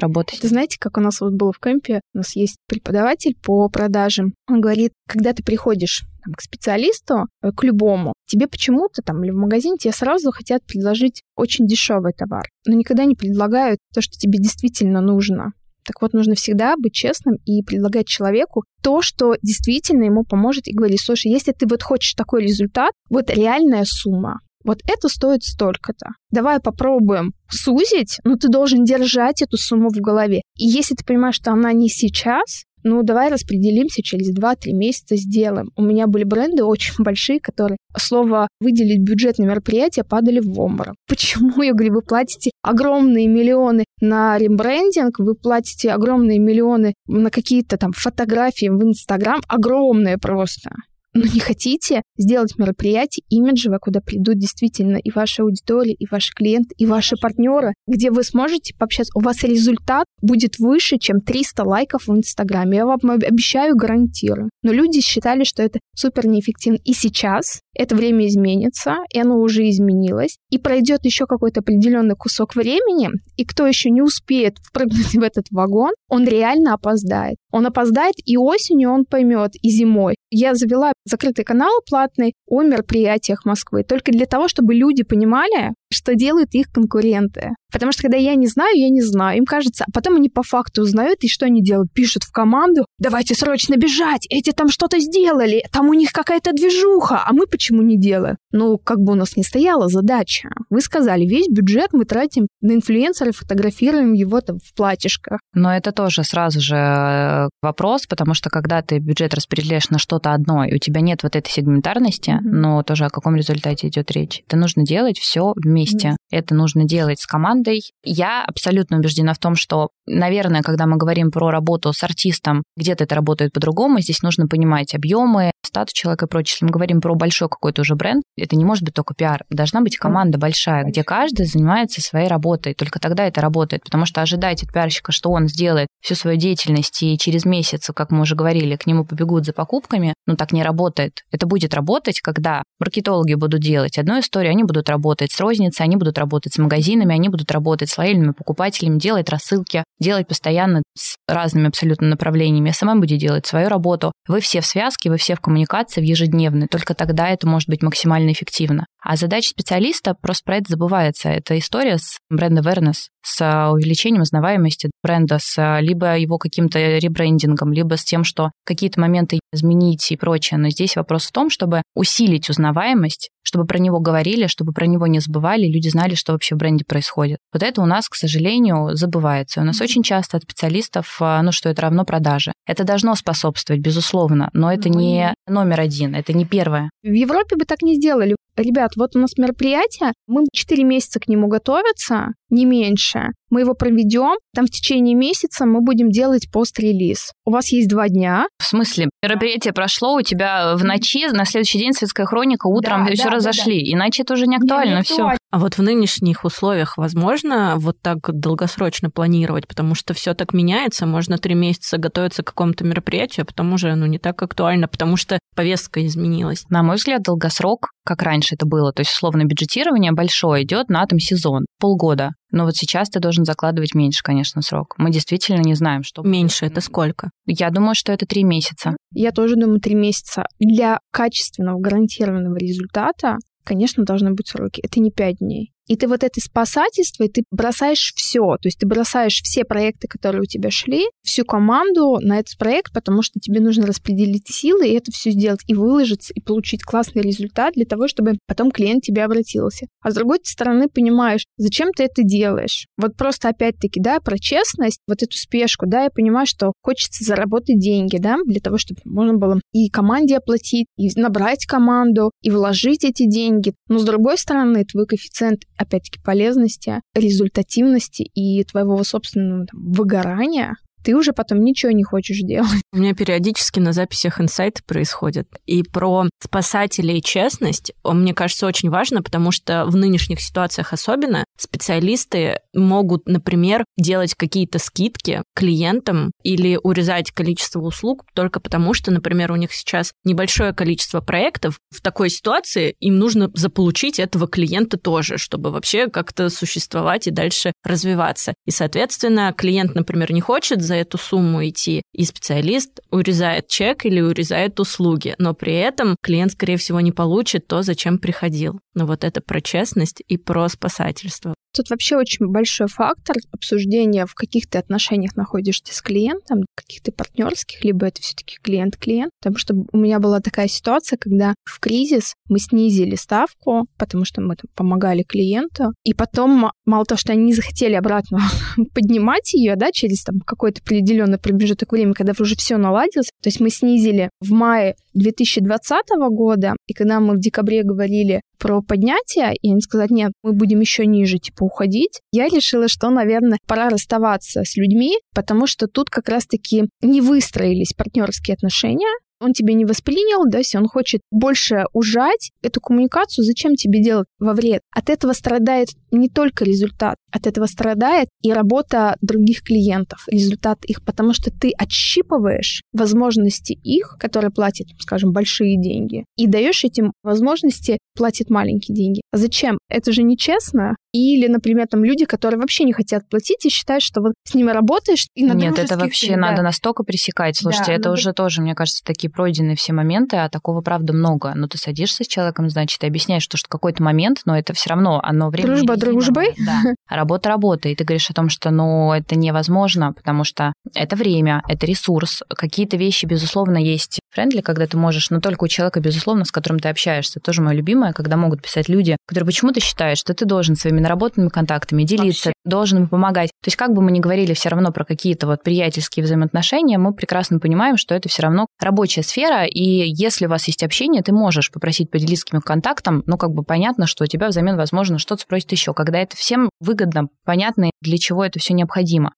работать. Ты знаете, как у нас вот было в кемпе, у нас есть преподаватель по продажам. Он говорит, когда ты приходишь там, к специалисту, э, к любому, тебе почему-то там или в магазине тебе сразу хотят предложить очень дешевый товар, но никогда не предлагают то, что тебе действительно нужно. Так вот, нужно всегда быть честным и предлагать человеку то, что действительно ему поможет, и говорить, слушай, если ты вот хочешь такой результат, вот реальная сумма, вот это стоит столько-то. Давай попробуем сузить, но ты должен держать эту сумму в голове. И если ты понимаешь, что она не сейчас, ну, давай распределимся, через 2-3 месяца сделаем. У меня были бренды очень большие, которые слово «выделить бюджет на мероприятие» падали в обморок. Почему? Я говорю, вы платите огромные миллионы на рембрендинг, вы платите огромные миллионы на какие-то там фотографии в Инстаграм, огромные просто но не хотите сделать мероприятие имиджевое, куда придут действительно и ваша аудитория, и ваши клиенты, и ваши партнеры, где вы сможете пообщаться. У вас результат будет выше, чем 300 лайков в Инстаграме. Я вам обещаю, гарантирую. Но люди считали, что это супер неэффективно. И сейчас это время изменится, и оно уже изменилось, и пройдет еще какой-то определенный кусок времени, и кто еще не успеет впрыгнуть в этот вагон, он реально опоздает. Он опоздает, и осенью он поймет, и зимой. Я завела закрытый канал платный о мероприятиях Москвы только для того, чтобы люди понимали, что делают их конкуренты. Потому что когда я не знаю, я не знаю. Им кажется, а потом они по факту узнают, и что они делают? Пишут в команду, давайте срочно бежать, эти там что-то сделали, там у них какая-то движуха, а мы почему не делаем? Ну, как бы у нас не стояла задача. Вы сказали, весь бюджет мы тратим на инфлюенсеров, фотографируем его там в платьишках. Но это тоже сразу же э, вопрос, потому что когда ты бюджет распределяешь на что-то одно, и у тебя нет вот этой сегментарности, mm-hmm. но тоже о каком результате идет речь. Это нужно делать все вместе. Mm-hmm. Это нужно делать с командой. Я абсолютно убеждена в том, что, наверное, когда мы говорим про работу с артистом, где-то это работает по-другому, здесь нужно понимать объемы, статус человека и прочее. Если мы говорим про большой какой-то уже бренд, это не может быть только пиар. Должна быть команда большая, где каждый занимается своей работой. Только тогда это работает. Потому что ожидать от пиарщика, что он сделает всю свою деятельность и через месяц, как мы уже говорили, к нему побегут за покупками, ну так не работает. Это будет работать, когда маркетологи будут делать одну историю, они будут работать с розницей, они будут работать с магазинами, они будут работать с лояльными покупателями, делать рассылки, делать постоянно с разными абсолютно направлениями. SMM будет делать свою работу. Вы все в связке, вы все в коммуникации, в ежедневной. Только тогда это может быть максимально эффективно. А задача специалиста просто про это забывается. Это история с brand awareness, с увеличением узнаваемости бренда, с либо его каким-то ребрендингом, либо с тем, что какие-то моменты изменить и прочее. Но здесь вопрос в том, чтобы усилить узнаваемость, чтобы про него говорили, чтобы про него не забывали, люди знали, что вообще в бренде происходит. Вот это у нас, к сожалению, забывается. У нас очень часто от специалистов, а, ну, что это равно продаже. Это должно способствовать, безусловно, но это не номер один, это не первое. В Европе бы так не сделали. Ребят, вот у нас мероприятие, мы 4 месяца к нему готовятся, не меньше. Мы его проведем, там в течение месяца мы будем делать пост-релиз. У вас есть два дня. В смысле? Мероприятие прошло, у тебя в ночи, на следующий день светская хроника, утром да, все да, разошли. Да, да. Иначе это уже не актуально, не, все. А вот в нынешних условиях возможно вот так долгосрочно планировать, потому что все так меняется, можно три месяца готовиться к какому-то мероприятию, а потом уже ну, не так актуально, потому что повестка изменилась. На мой взгляд, долгосрок, как раньше это было, то есть условно бюджетирование большое идет на там сезон, полгода. Но вот сейчас ты должен закладывать меньше, конечно, срок. Мы действительно не знаем, что... Меньше это сколько? Я думаю, что это три месяца. Я тоже думаю, три месяца. Для качественного гарантированного результата, конечно, должны быть сроки. Это не пять дней. И ты вот это спасательство, и ты бросаешь все. То есть ты бросаешь все проекты, которые у тебя шли, всю команду на этот проект, потому что тебе нужно распределить силы и это все сделать, и выложиться, и получить классный результат для того, чтобы потом клиент тебе обратился. А с другой стороны, понимаешь, зачем ты это делаешь? Вот просто опять-таки, да, про честность, вот эту спешку, да, я понимаю, что хочется заработать деньги, да, для того, чтобы можно было и команде оплатить, и набрать команду, и вложить эти деньги. Но с другой стороны, твой коэффициент опять-таки, полезности, результативности и твоего собственного там, выгорания, ты уже потом ничего не хочешь делать. У меня периодически на записях инсайты происходят. И про спасателей и честность, мне кажется, очень важно, потому что в нынешних ситуациях особенно специалисты могут, например, делать какие-то скидки клиентам или урезать количество услуг только потому, что, например, у них сейчас небольшое количество проектов. В такой ситуации им нужно заполучить этого клиента тоже, чтобы вообще как-то существовать и дальше развиваться. И, соответственно, клиент, например, не хочет за эту сумму идти, и специалист урезает чек или урезает услуги, но при этом клиент, скорее всего, не получит то, зачем приходил. Но вот это про честность и про спасательство. Тут вообще очень большой фактор обсуждения, в каких ты отношениях находишься с клиентом, каких-то партнерских, либо это все-таки клиент-клиент. Потому что у меня была такая ситуация, когда в кризис мы снизили ставку, потому что мы там помогали клиенту, и потом мало того, что они не захотели обратно поднимать ее, да, через там какой-то определенный промежуток времени, когда уже все наладилось, то есть мы снизили в мае 2020 года, и когда мы в декабре говорили про поднятие, и они сказали, нет, мы будем еще ниже, типа, уходить, я решила, что, наверное, пора расставаться с людьми, потому что тут как раз-таки не выстроились партнерские отношения, он тебя не воспринял, да, если он хочет больше ужать эту коммуникацию, зачем тебе делать во вред? От этого страдает не только результат, от этого страдает и работа других клиентов, результат их, потому что ты отщипываешь возможности их, которые платят, скажем, большие деньги, и даешь этим возможности платить маленькие деньги. А зачем? Это же нечестно. Или, например, там люди, которые вообще не хотят платить и считают, что вот с ними работаешь и на Нет, это вообще да. надо настолько пресекать. Слушайте, да, это ну, уже да. тоже, мне кажется, такие пройденные все моменты, а такого, правда, много. Но ты садишься с человеком, значит, и объясняешь, что, что какой-то момент, но это все равно, оно время... Дружба дружбой? Да. А работа работа. И ты говоришь о том, что, ну, это невозможно, потому что это время, это ресурс. Какие-то вещи, безусловно, есть френдли, когда ты можешь, но только у человека, безусловно, с которым ты общаешься. Это тоже мое любимое, когда могут писать люди, которые почему-то считают, что ты должен своими наработанными контактами делиться, Вообще. должен им помогать. То есть как бы мы ни говорили все равно про какие-то вот приятельские взаимоотношения, мы прекрасно понимаем, что это все равно рабочая сфера, и если у вас есть общение, ты можешь попросить поделиться каким контактом, ну, как бы понятно, что у тебя взамен, возможно, что-то спросит еще. Когда это всем выгодно, понятно, для чего это все необходимо.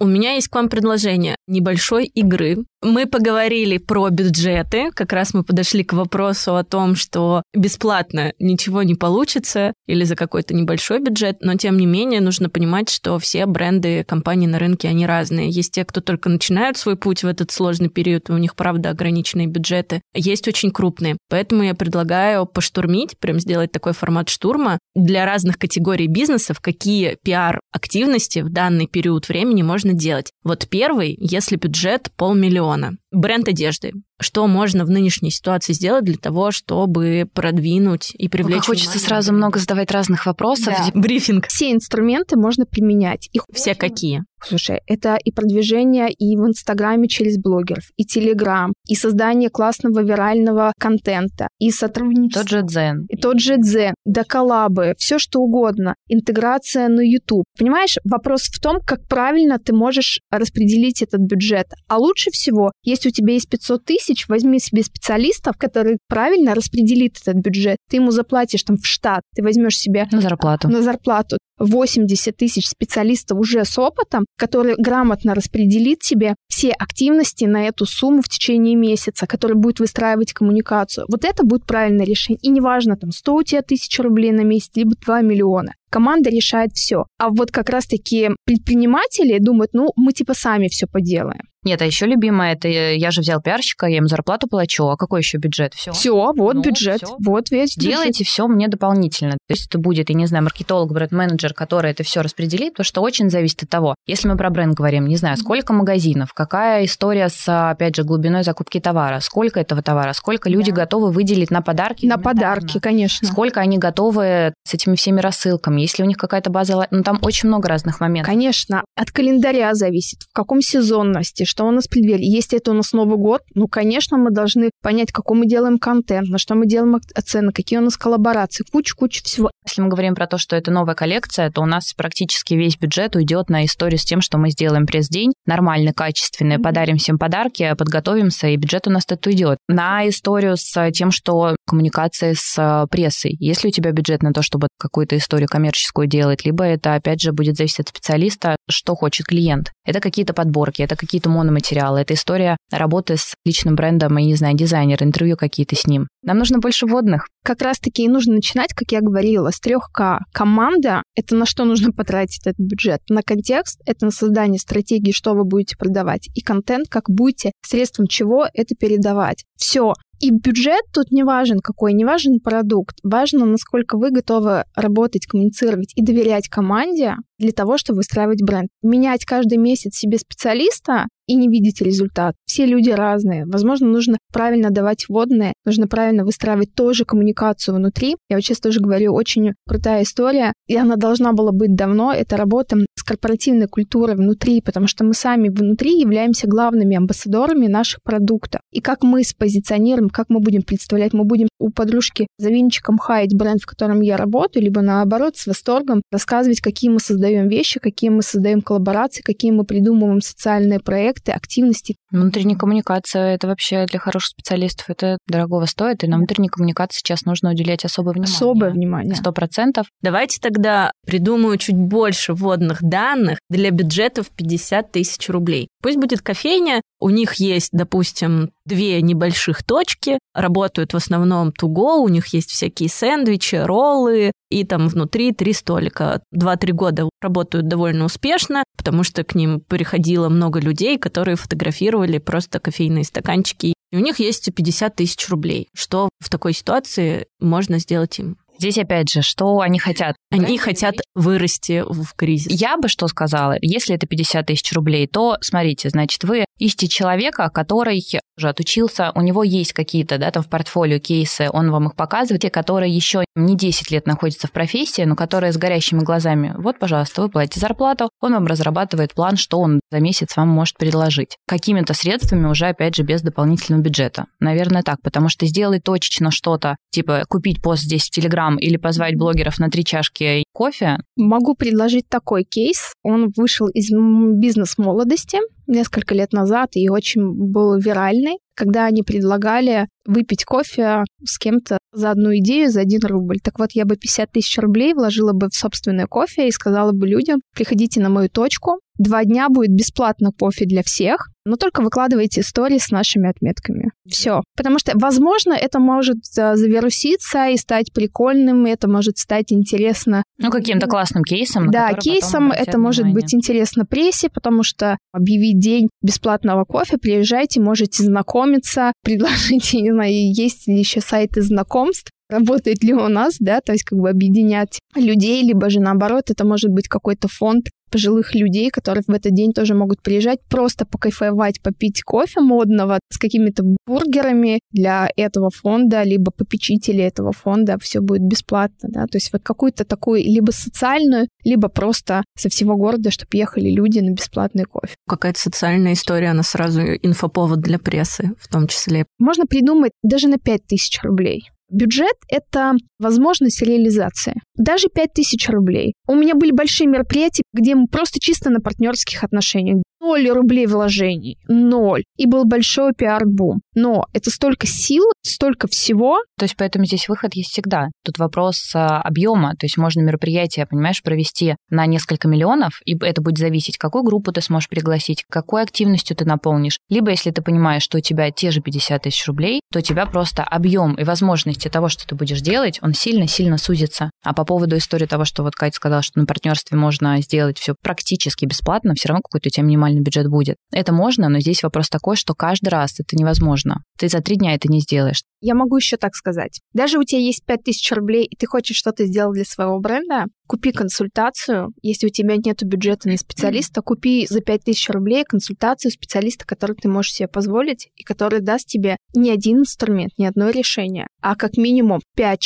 У меня есть к вам предложение небольшой игры. Мы поговорили про бюджеты, как раз мы подошли к вопросу о том, что бесплатно ничего не получится или за какой-то небольшой бюджет, но тем не менее нужно понимать, что все бренды, компании на рынке, они разные. Есть те, кто только начинают свой путь в этот сложный период, и у них, правда, ограниченные бюджеты. Есть очень крупные. Поэтому я предлагаю поштурмить, прям сделать такой формат штурма для разных категорий бизнесов, какие пиар-активности в данный период времени можно делать. Вот первый, если бюджет полмиллиона. Бренд одежды. Что можно в нынешней ситуации сделать для того, чтобы продвинуть и привлечь ну, Хочется сразу много задавать разных вопросов. Да. Брифинг. Все инструменты можно применять. Их Все можно... какие? Слушай, это и продвижение и в Инстаграме через блогеров, и Телеграм, и создание классного вирального контента, и сотрудничество. Тот же Дзен. И тот же Дзен, да коллабы, все что угодно, интеграция на YouTube. Понимаешь, вопрос в том, как правильно ты можешь распределить этот бюджет. А лучше всего, если у тебя есть 500 тысяч, возьми себе специалистов, которые правильно распределит этот бюджет. Ты ему заплатишь там в штат, ты возьмешь себе на зарплату. На зарплату. 80 тысяч специалистов уже с опытом, который грамотно распределит тебе все активности на эту сумму в течение месяца, который будет выстраивать коммуникацию. Вот это будет правильное решение. И неважно, там, 100 у тебя тысяч рублей на месяц, либо 2 миллиона команда решает все. А вот как раз-таки предприниматели думают, ну, мы типа сами все поделаем. Нет, а еще любимое, это я же взял пиарщика, я ему зарплату плачу, а какой еще бюджет? Все. Все, вот ну, бюджет, все. вот весь Делайте бюджет. все мне дополнительно. То есть это будет, я не знаю, маркетолог, бренд-менеджер, который это все распределит, потому что очень зависит от того, если мы про бренд говорим, не знаю, сколько магазинов, какая история с, опять же, глубиной закупки товара, сколько этого товара, сколько люди да. готовы выделить на подарки. На подарки, конечно. Сколько они готовы с этими всеми рассылками, если у них какая-то база, ну там очень много разных моментов. Конечно, от календаря зависит, в каком сезонности, что у нас преддверие. Если это у нас Новый год, ну, конечно, мы должны понять, какой мы делаем контент, на что мы делаем оцены, какие у нас коллаборации, куча-куча всего. Если мы говорим про то, что это новая коллекция, то у нас практически весь бюджет уйдет на историю с тем, что мы сделаем пресс-день, нормальный, качественный, mm-hmm. подарим всем подарки, подготовимся, и бюджет у нас это уйдет. На историю с тем, что коммуникация с прессой. Если у тебя бюджет на то, чтобы какую-то историю коммерческую делать, либо это, опять же, будет зависеть от специалиста, что хочет клиент. Это какие-то подборки, это какие-то мономатериалы, это история работы с личным брендом, и, не знаю, дизайнер, интервью какие-то с ним. Нам нужно больше водных. Как раз-таки и нужно начинать, как я говорила, с трех К. Команда — это на что нужно потратить этот бюджет. На контекст — это на создание стратегии, что вы будете продавать. И контент, как будете, средством чего это передавать. Все. И бюджет тут не важен какой, не важен продукт. Важно, насколько вы готовы работать, коммуницировать и доверять команде, для того, чтобы выстраивать бренд. Менять каждый месяц себе специалиста и не видеть результат. Все люди разные. Возможно, нужно правильно давать вводные, нужно правильно выстраивать тоже коммуникацию внутри. Я вот сейчас тоже говорю, очень крутая история, и она должна была быть давно. Это работа с корпоративной культурой внутри, потому что мы сами внутри являемся главными амбассадорами наших продуктов. И как мы спозиционируем, как мы будем представлять, мы будем у подружки за венчиком хаять бренд, в котором я работаю, либо наоборот с восторгом рассказывать, какие мы создаем вещи, какие мы создаем коллаборации, какие мы придумываем социальные проекты, активности. Внутренняя коммуникация — это вообще для хороших специалистов это дорогого стоит, и на внутренней коммуникации сейчас нужно уделять особое внимание. Особое внимание. Сто процентов. Давайте тогда придумаю чуть больше вводных данных для бюджетов 50 тысяч рублей. Пусть будет кофейня, у них есть, допустим, две небольших точки, работают в основном туго, у них есть всякие сэндвичи, роллы, и там внутри три столика. Два-три года работают довольно успешно, потому что к ним приходило много людей, которые фотографировали просто кофейные стаканчики. И у них есть 50 тысяч рублей. Что в такой ситуации можно сделать им? Здесь опять же, что они хотят? Они хотят вырасти в кризис. Я бы что сказала, если это 50 тысяч рублей, то смотрите, значит, вы ищете человека, который уже отучился, у него есть какие-то, да, там в портфолио кейсы, он вам их показывает, те, которые еще не 10 лет находятся в профессии, но которые с горящими глазами. Вот, пожалуйста, вы платите зарплату, он вам разрабатывает план, что он за месяц вам может предложить. Какими-то средствами уже, опять же, без дополнительного бюджета. Наверное, так, потому что сделать точечно что-то, типа купить пост здесь в Телеграм или позвать блогеров на три чашки кофе. Могу предложить такой кейс. Он вышел из бизнес-молодости несколько лет назад и очень был виральный, когда они предлагали выпить кофе с кем-то за одну идею за один рубль. Так вот, я бы 50 тысяч рублей вложила бы в собственное кофе и сказала бы людям, приходите на мою точку, Два дня будет бесплатно кофе для всех, но только выкладывайте истории с нашими отметками. Все. Потому что, возможно, это может э, завируситься и стать прикольным, и это может стать интересно. Ну, каким-то классным кейсом. Да, кейсом это может внимание. быть интересно прессе, потому что объявить день бесплатного кофе, приезжайте, можете знакомиться, предложите, не знаю, есть ли еще сайты знакомств, работает ли у нас, да, то есть как бы объединять людей, либо же наоборот, это может быть какой-то фонд пожилых людей, которые в этот день тоже могут приезжать, просто покайфовать, попить кофе модного с какими-то бургерами для этого фонда, либо попечители этого фонда, все будет бесплатно, да, то есть вот какую-то такую либо социальную, либо просто со всего города, чтобы ехали люди на бесплатный кофе. Какая-то социальная история, она сразу инфоповод для прессы в том числе. Можно придумать даже на 5000 рублей. Бюджет — это возможность реализации. Даже 5000 рублей. У меня были большие мероприятия, где мы просто чисто на партнерских отношениях. Ноль рублей вложений. Ноль. И был большой пиар-бум. Но это столько сил, столько всего. То есть поэтому здесь выход есть всегда. Тут вопрос а, объема. То есть можно мероприятие, понимаешь, провести на несколько миллионов, и это будет зависеть, какую группу ты сможешь пригласить, какой активностью ты наполнишь. Либо если ты понимаешь, что у тебя те же 50 тысяч рублей, то у тебя просто объем и возможности того, что ты будешь делать, он сильно-сильно сузится. А по поводу истории того, что вот Катя сказала, что на партнерстве можно сделать все практически бесплатно, все равно какой-то у тебя минимальный минимальный бюджет будет. Это можно, но здесь вопрос такой, что каждый раз это невозможно. Ты за три дня это не сделаешь. Я могу еще так сказать. Даже у тебя есть 5000 рублей, и ты хочешь что-то сделать для своего бренда, купи консультацию. Если у тебя нет бюджета на специалиста, купи за 5000 рублей консультацию специалиста, который ты можешь себе позволить, и который даст тебе не один инструмент, не одно решение, а как минимум 5-6.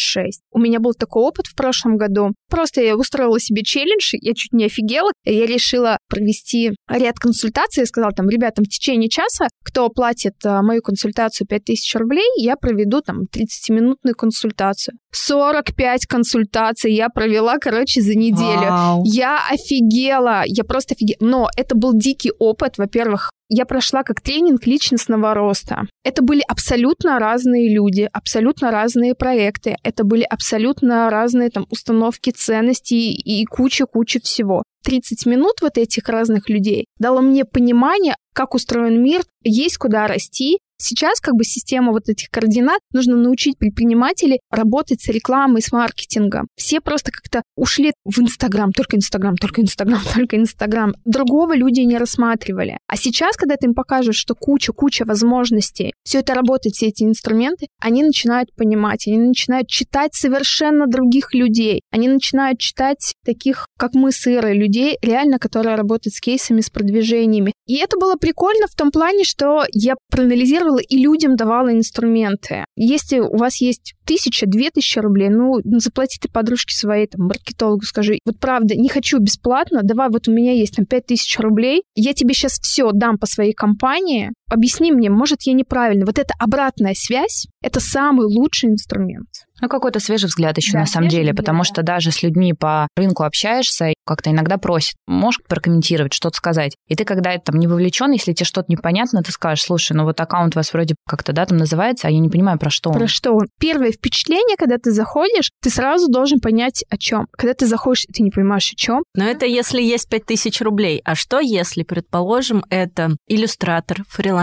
У меня был такой опыт в прошлом году. Просто я устроила себе челлендж, я чуть не офигела. Я решила провести ряд консультаций. Я сказала там, ребятам, в течение часа, кто оплатит а, мою консультацию 5000 рублей, я проведу там 30-минутную консультацию. 45 консультаций я провела, короче, за неделю. Вау. Я офигела, я просто офигела. Но это был дикий опыт, во-первых, я прошла как тренинг личностного роста. Это были абсолютно разные люди, абсолютно разные проекты, это были абсолютно разные там установки ценностей и куча-куча всего. 30 минут вот этих разных людей дало мне понимание, как устроен мир, есть куда расти, Сейчас как бы система вот этих координат нужно научить предпринимателей работать с рекламой, с маркетингом. Все просто как-то ушли в Инстаграм, только Инстаграм, только Инстаграм, только Инстаграм. Другого люди не рассматривали. А сейчас, когда ты им покажешь, что куча-куча возможностей, все это работает, все эти инструменты, они начинают понимать, они начинают читать совершенно других людей. Они начинают читать таких, как мы, сыры, людей, реально, которые работают с кейсами, с продвижениями. И это было прикольно в том плане, что я проанализировала и людям давала инструменты. Если у вас есть тысяча, две тысячи рублей, ну, заплати ты подружке своей, там, маркетологу, скажи, вот правда, не хочу бесплатно, давай, вот у меня есть там пять тысяч рублей, я тебе сейчас все дам по своей компании, объясни мне, может, я неправильно. Вот эта обратная связь — это самый лучший инструмент. Ну, какой-то свежий взгляд еще да, на самом деле, взгляд, потому да. что даже с людьми по рынку общаешься, как-то иногда просят, можешь прокомментировать, что-то сказать. И ты, когда там не вовлечен, если тебе что-то непонятно, ты скажешь, слушай, ну вот аккаунт у вас вроде как-то, да, там называется, а я не понимаю, про что он. Про что он. Первое впечатление, когда ты заходишь, ты сразу должен понять, о чем. Когда ты заходишь, ты не понимаешь, о чем. Но это если есть 5000 рублей. А что если, предположим, это иллюстратор, фрилансер,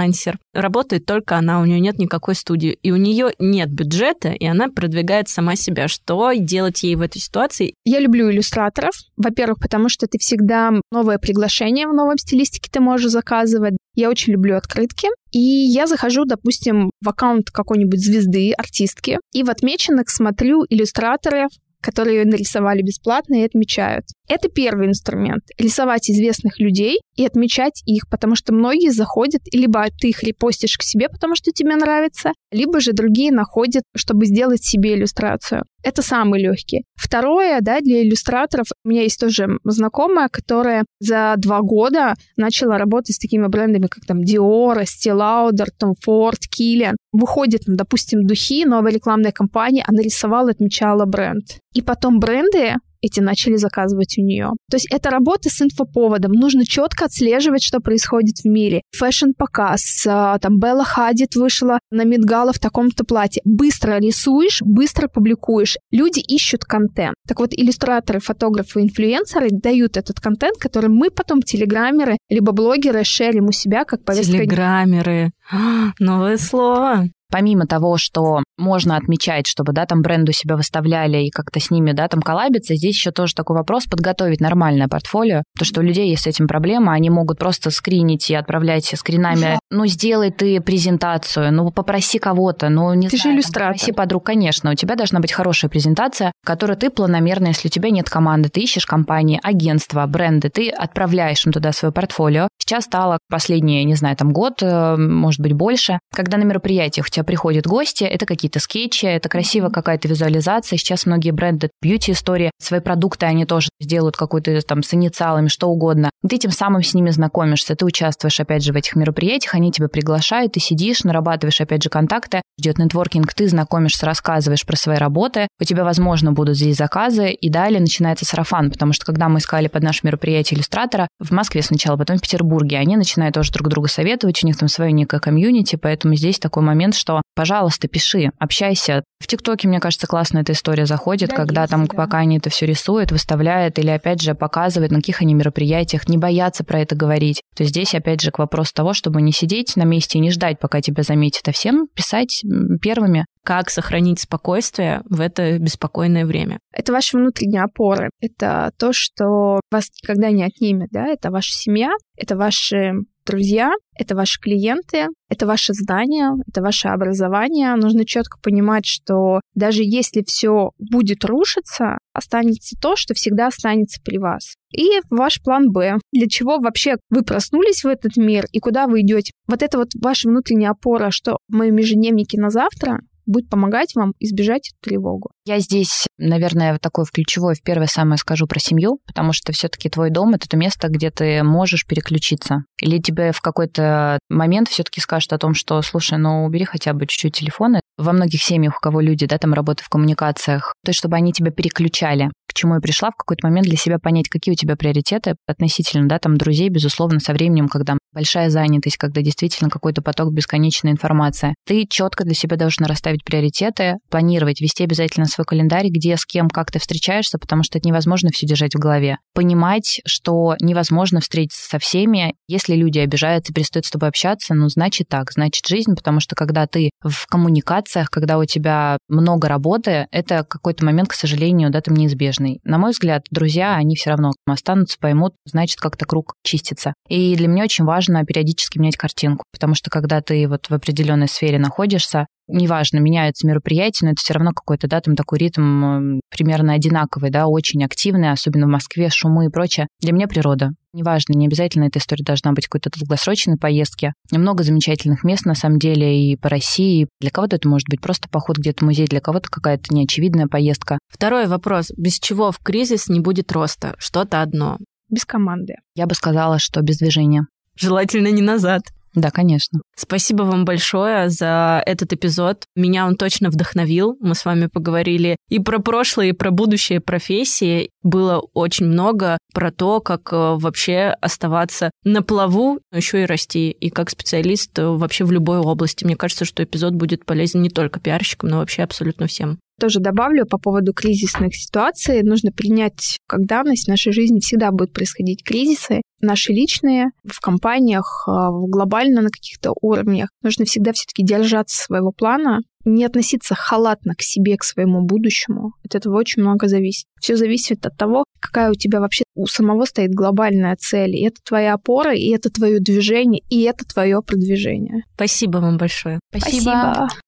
работает только она, у нее нет никакой студии, и у нее нет бюджета, и она продвигает сама себя. Что делать ей в этой ситуации? Я люблю иллюстраторов. Во-первых, потому что ты всегда новое приглашение в новом стилистике ты можешь заказывать. Я очень люблю открытки. И я захожу, допустим, в аккаунт какой-нибудь звезды, артистки, и в отмеченных смотрю иллюстраторы, которые нарисовали бесплатно и отмечают. Это первый инструмент. Рисовать известных людей и отмечать их, потому что многие заходят, либо ты их репостишь к себе, потому что тебе нравится, либо же другие находят, чтобы сделать себе иллюстрацию. Это самый легкий. Второе, да, для иллюстраторов, у меня есть тоже знакомая, которая за два года начала работать с такими брендами, как там Dior, Estee Lauder, Tom Ford, Kilian. Выходит, допустим, духи, новая рекламная кампания, она рисовала, отмечала бренд. И потом бренды эти начали заказывать у нее. То есть это работа с инфоповодом. Нужно четко отслеживать, что происходит в мире. Фэшн-показ, а, там Белла Хадид вышла на Мидгала в таком-то платье. Быстро рисуешь, быстро публикуешь. Люди ищут контент. Так вот, иллюстраторы, фотографы, инфлюенсеры дают этот контент, который мы потом телеграммеры либо блогеры шерим у себя как повестка. Телеграммеры. Новое слово помимо того, что можно отмечать, чтобы, да, там бренду себя выставляли и как-то с ними, да, там коллабиться, здесь еще тоже такой вопрос подготовить нормальное портфолио, то что у людей есть с этим проблема, они могут просто скринить и отправлять скринами, да. ну, сделай ты презентацию, ну, попроси кого-то, ну, не ты знаю, же иллюстратор. попроси подруг, конечно, у тебя должна быть хорошая презентация, которую ты планомерно, если у тебя нет команды, ты ищешь компании, агентства, бренды, ты отправляешь им туда свое портфолио. Сейчас стало последние, не знаю, там год, э, может быть, больше, когда на мероприятиях тебя приходят гости, это какие-то скетчи, это красиво какая-то визуализация. Сейчас многие бренды бьюти-истории, свои продукты они тоже сделают какой-то там с инициалами, что угодно. Ты тем самым с ними знакомишься, ты участвуешь опять же в этих мероприятиях, они тебя приглашают, ты сидишь, нарабатываешь опять же контакты, идет нетворкинг, ты знакомишься, рассказываешь про свои работы, у тебя, возможно, будут здесь заказы, и далее начинается сарафан, потому что когда мы искали под наше мероприятие иллюстратора в Москве сначала, потом в Петербурге, они начинают тоже друг друга советовать, у них там свое некое комьюнити, поэтому здесь такой момент, что пожалуйста, пиши, общайся. В ТикТоке, мне кажется, классно эта история заходит, да, когда есть, там, да. пока они это все рисуют, выставляют или, опять же, показывают, на каких они мероприятиях, не боятся про это говорить. То есть здесь, опять же, к вопросу того, чтобы не сидеть на месте и не ждать, пока тебя заметят, а всем писать первыми. Как сохранить спокойствие в это беспокойное время? Это ваши внутренние опоры. Это то, что вас никогда не отнимет, да? Это ваша семья, это ваши друзья, это ваши клиенты, это ваше здание, это ваше образование. Нужно четко понимать, что даже если все будет рушиться, останется то, что всегда останется при вас. И ваш план Б. Для чего вообще вы проснулись в этот мир и куда вы идете? Вот это вот ваша внутренняя опора, что в моем ежедневнике на завтра будет помогать вам избежать тревогу. Я здесь, наверное, такое в ключевое в первое самое скажу про семью, потому что все-таки твой дом это то место, где ты можешь переключиться. Или тебе в какой-то момент все-таки скажут о том, что, слушай, ну убери хотя бы чуть-чуть телефона. Во многих семьях, у кого люди, да, там работают в коммуникациях, то есть чтобы они тебя переключали. К чему я пришла в какой-то момент для себя понять, какие у тебя приоритеты относительно, да, там друзей, безусловно, со временем, когда большая занятость, когда действительно какой-то поток бесконечной информации. Ты четко для себя должен расставить приоритеты, планировать, вести обязательно свой календарь, где, с кем, как ты встречаешься, потому что это невозможно все держать в голове. Понимать, что невозможно встретиться со всеми. Если люди обижаются, перестают с тобой общаться, ну, значит так, значит жизнь, потому что когда ты в коммуникациях, когда у тебя много работы, это какой-то момент, к сожалению, да, там неизбежный. На мой взгляд, друзья, они все равно останутся, поймут, значит, как-то круг чистится. И для меня очень важно периодически менять картинку, потому что когда ты вот в определенной сфере находишься, неважно, меняются мероприятия, но это все равно какой-то, да, там такой ритм примерно одинаковый, да, очень активный, особенно в Москве, шумы и прочее. Для меня природа. Неважно, не обязательно эта история должна быть какой-то долгосрочной поездки. Много замечательных мест, на самом деле, и по России. Для кого-то это может быть просто поход где-то в музей, для кого-то какая-то неочевидная поездка. Второй вопрос. Без чего в кризис не будет роста? Что-то одно. Без команды. Я бы сказала, что без движения. Желательно не назад. Да, конечно. Спасибо вам большое за этот эпизод. Меня он точно вдохновил. Мы с вами поговорили и про прошлое, и про будущее профессии. Было очень много про то, как э, вообще оставаться на плаву, но еще и расти. И как специалист э, вообще в любой области. Мне кажется, что эпизод будет полезен не только пиарщикам, но вообще абсолютно всем. Тоже добавлю по поводу кризисных ситуаций. Нужно принять как данность. В нашей жизни всегда будут происходить кризисы. Наши личные, в компаниях, а, глобально на каких-то уровнях. Нужно всегда все-таки держаться своего плана, не относиться халатно к себе, к своему будущему. От этого очень много зависит. Все зависит от того, какая у тебя вообще у самого стоит глобальная цель. И это твоя опора, и это твое движение, и это твое продвижение. Спасибо вам большое. Спасибо. Спасибо.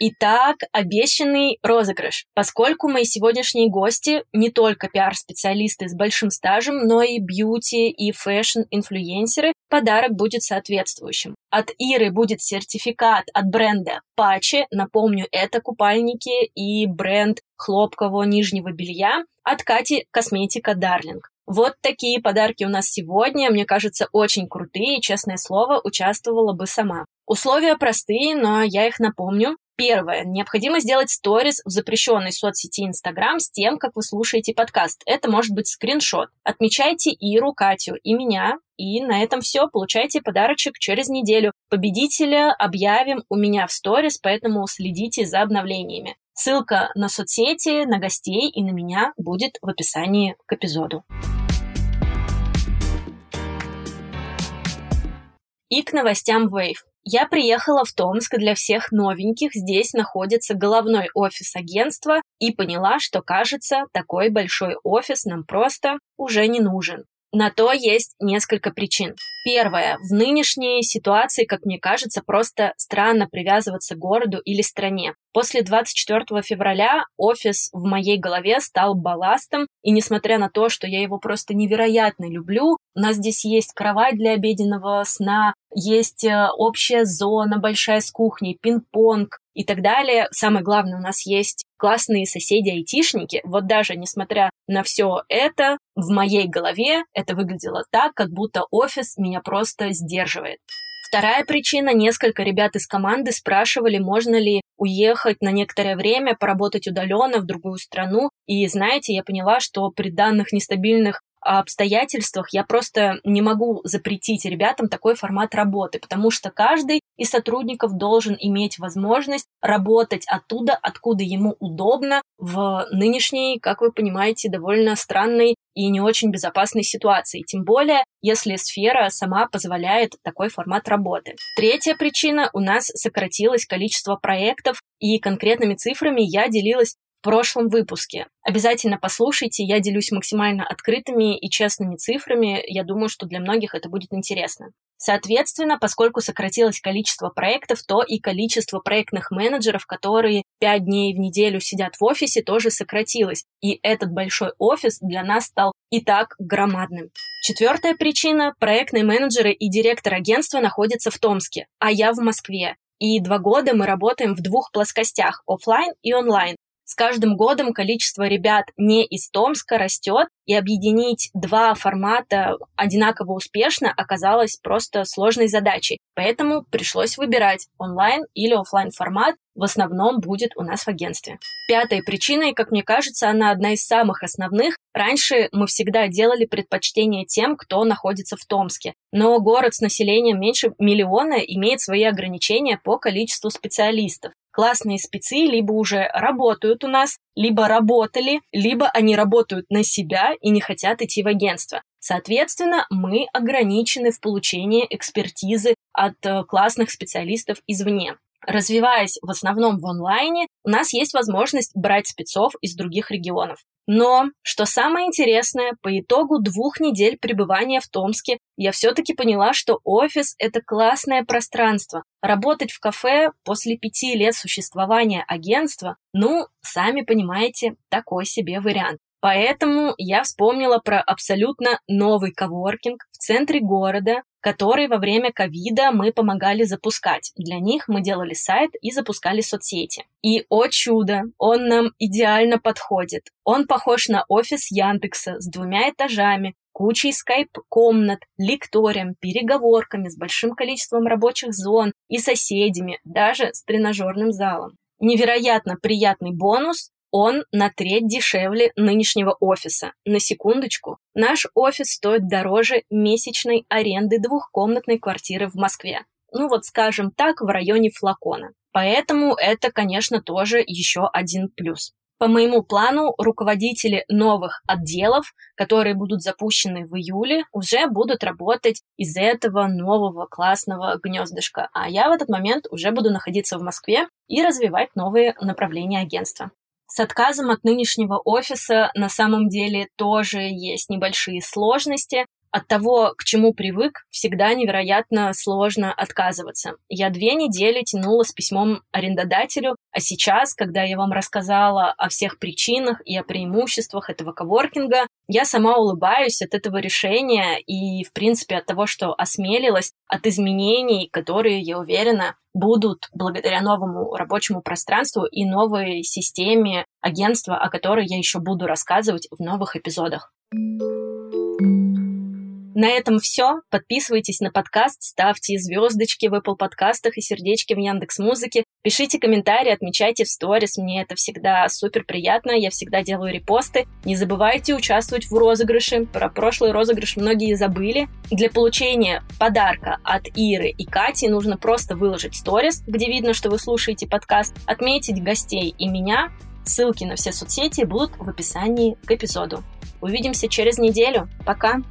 Итак, обещанный розыгрыш. Поскольку мои сегодняшние гости не только пиар-специалисты с большим стажем, но и бьюти и фэшн-инфлюенсеры, подарок будет соответствующим. От Иры будет сертификат от бренда Пачи. Напомню, это купальники и бренд хлопкового нижнего белья. От Кати косметика Darling. Вот такие подарки у нас сегодня. Мне кажется, очень крутые. Честное слово, участвовала бы сама. Условия простые, но я их напомню. Первое. Необходимо сделать сторис в запрещенной соцсети Инстаграм с тем, как вы слушаете подкаст. Это может быть скриншот. Отмечайте Иру, Катю и меня. И на этом все. Получайте подарочек через неделю. Победителя объявим у меня в сторис, поэтому следите за обновлениями. Ссылка на соцсети, на гостей и на меня будет в описании к эпизоду. И к новостям Wave. Я приехала в Томск для всех новеньких. Здесь находится головной офис агентства и поняла, что, кажется, такой большой офис нам просто уже не нужен. На то есть несколько причин. Первое. В нынешней ситуации, как мне кажется, просто странно привязываться к городу или стране. После 24 февраля офис в моей голове стал балластом, и несмотря на то, что я его просто невероятно люблю, у нас здесь есть кровать для обеденного сна, есть э, общая зона большая с кухней, пинг-понг и так далее. Самое главное, у нас есть классные соседи-айтишники. Вот даже несмотря на все это, в моей голове это выглядело так, как будто офис меня просто сдерживает. Вторая причина. Несколько ребят из команды спрашивали, можно ли уехать на некоторое время, поработать удаленно в другую страну. И знаете, я поняла, что при данных нестабильных обстоятельствах я просто не могу запретить ребятам такой формат работы, потому что каждый из сотрудников должен иметь возможность работать оттуда, откуда ему удобно в нынешней, как вы понимаете, довольно странной и не очень безопасной ситуации, тем более, если сфера сама позволяет такой формат работы. Третья причина – у нас сократилось количество проектов, и конкретными цифрами я делилась в прошлом выпуске. Обязательно послушайте, я делюсь максимально открытыми и честными цифрами. Я думаю, что для многих это будет интересно. Соответственно, поскольку сократилось количество проектов, то и количество проектных менеджеров, которые пять дней в неделю сидят в офисе, тоже сократилось. И этот большой офис для нас стал и так громадным. Четвертая причина – проектные менеджеры и директор агентства находятся в Томске, а я в Москве. И два года мы работаем в двух плоскостях – офлайн и онлайн. С каждым годом количество ребят не из Томска растет, и объединить два формата одинаково успешно оказалось просто сложной задачей. Поэтому пришлось выбирать онлайн или офлайн формат, в основном будет у нас в агентстве. Пятой причиной, как мне кажется, она одна из самых основных. Раньше мы всегда делали предпочтение тем, кто находится в Томске. Но город с населением меньше миллиона имеет свои ограничения по количеству специалистов классные спецы либо уже работают у нас, либо работали, либо они работают на себя и не хотят идти в агентство. Соответственно, мы ограничены в получении экспертизы от э, классных специалистов извне. Развиваясь в основном в онлайне, у нас есть возможность брать спецов из других регионов. Но, что самое интересное, по итогу двух недель пребывания в Томске я все-таки поняла, что офис — это классное пространство. Работать в кафе после пяти лет существования агентства, ну, сами понимаете, такой себе вариант. Поэтому я вспомнила про абсолютно новый коворкинг в центре города, который во время ковида мы помогали запускать. Для них мы делали сайт и запускали соцсети. И, о чудо, он нам идеально подходит. Он похож на офис Яндекса с двумя этажами, кучей скайп-комнат, лекторием, переговорками, с большим количеством рабочих зон и соседями, даже с тренажерным залом. Невероятно приятный бонус он на треть дешевле нынешнего офиса. На секундочку, наш офис стоит дороже месячной аренды двухкомнатной квартиры в Москве. Ну вот, скажем так, в районе флакона. Поэтому это, конечно, тоже еще один плюс. По моему плану, руководители новых отделов, которые будут запущены в июле, уже будут работать из этого нового классного гнездышка. А я в этот момент уже буду находиться в Москве и развивать новые направления агентства. С отказом от нынешнего офиса на самом деле тоже есть небольшие сложности. От того, к чему привык, всегда невероятно сложно отказываться. Я две недели тянула с письмом арендодателю, а сейчас, когда я вам рассказала о всех причинах и о преимуществах этого коворкинга, я сама улыбаюсь от этого решения и, в принципе, от того, что осмелилась, от изменений, которые, я уверена, будут благодаря новому рабочему пространству и новой системе агентства, о которой я еще буду рассказывать в новых эпизодах. На этом все. Подписывайтесь на подкаст, ставьте звездочки в Apple подкастах и сердечки в Яндекс Музыке. Пишите комментарии, отмечайте в сторис. Мне это всегда супер приятно. Я всегда делаю репосты. Не забывайте участвовать в розыгрыше. Про прошлый розыгрыш многие забыли. Для получения подарка от Иры и Кати нужно просто выложить сторис, где видно, что вы слушаете подкаст, отметить гостей и меня. Ссылки на все соцсети будут в описании к эпизоду. Увидимся через неделю. Пока!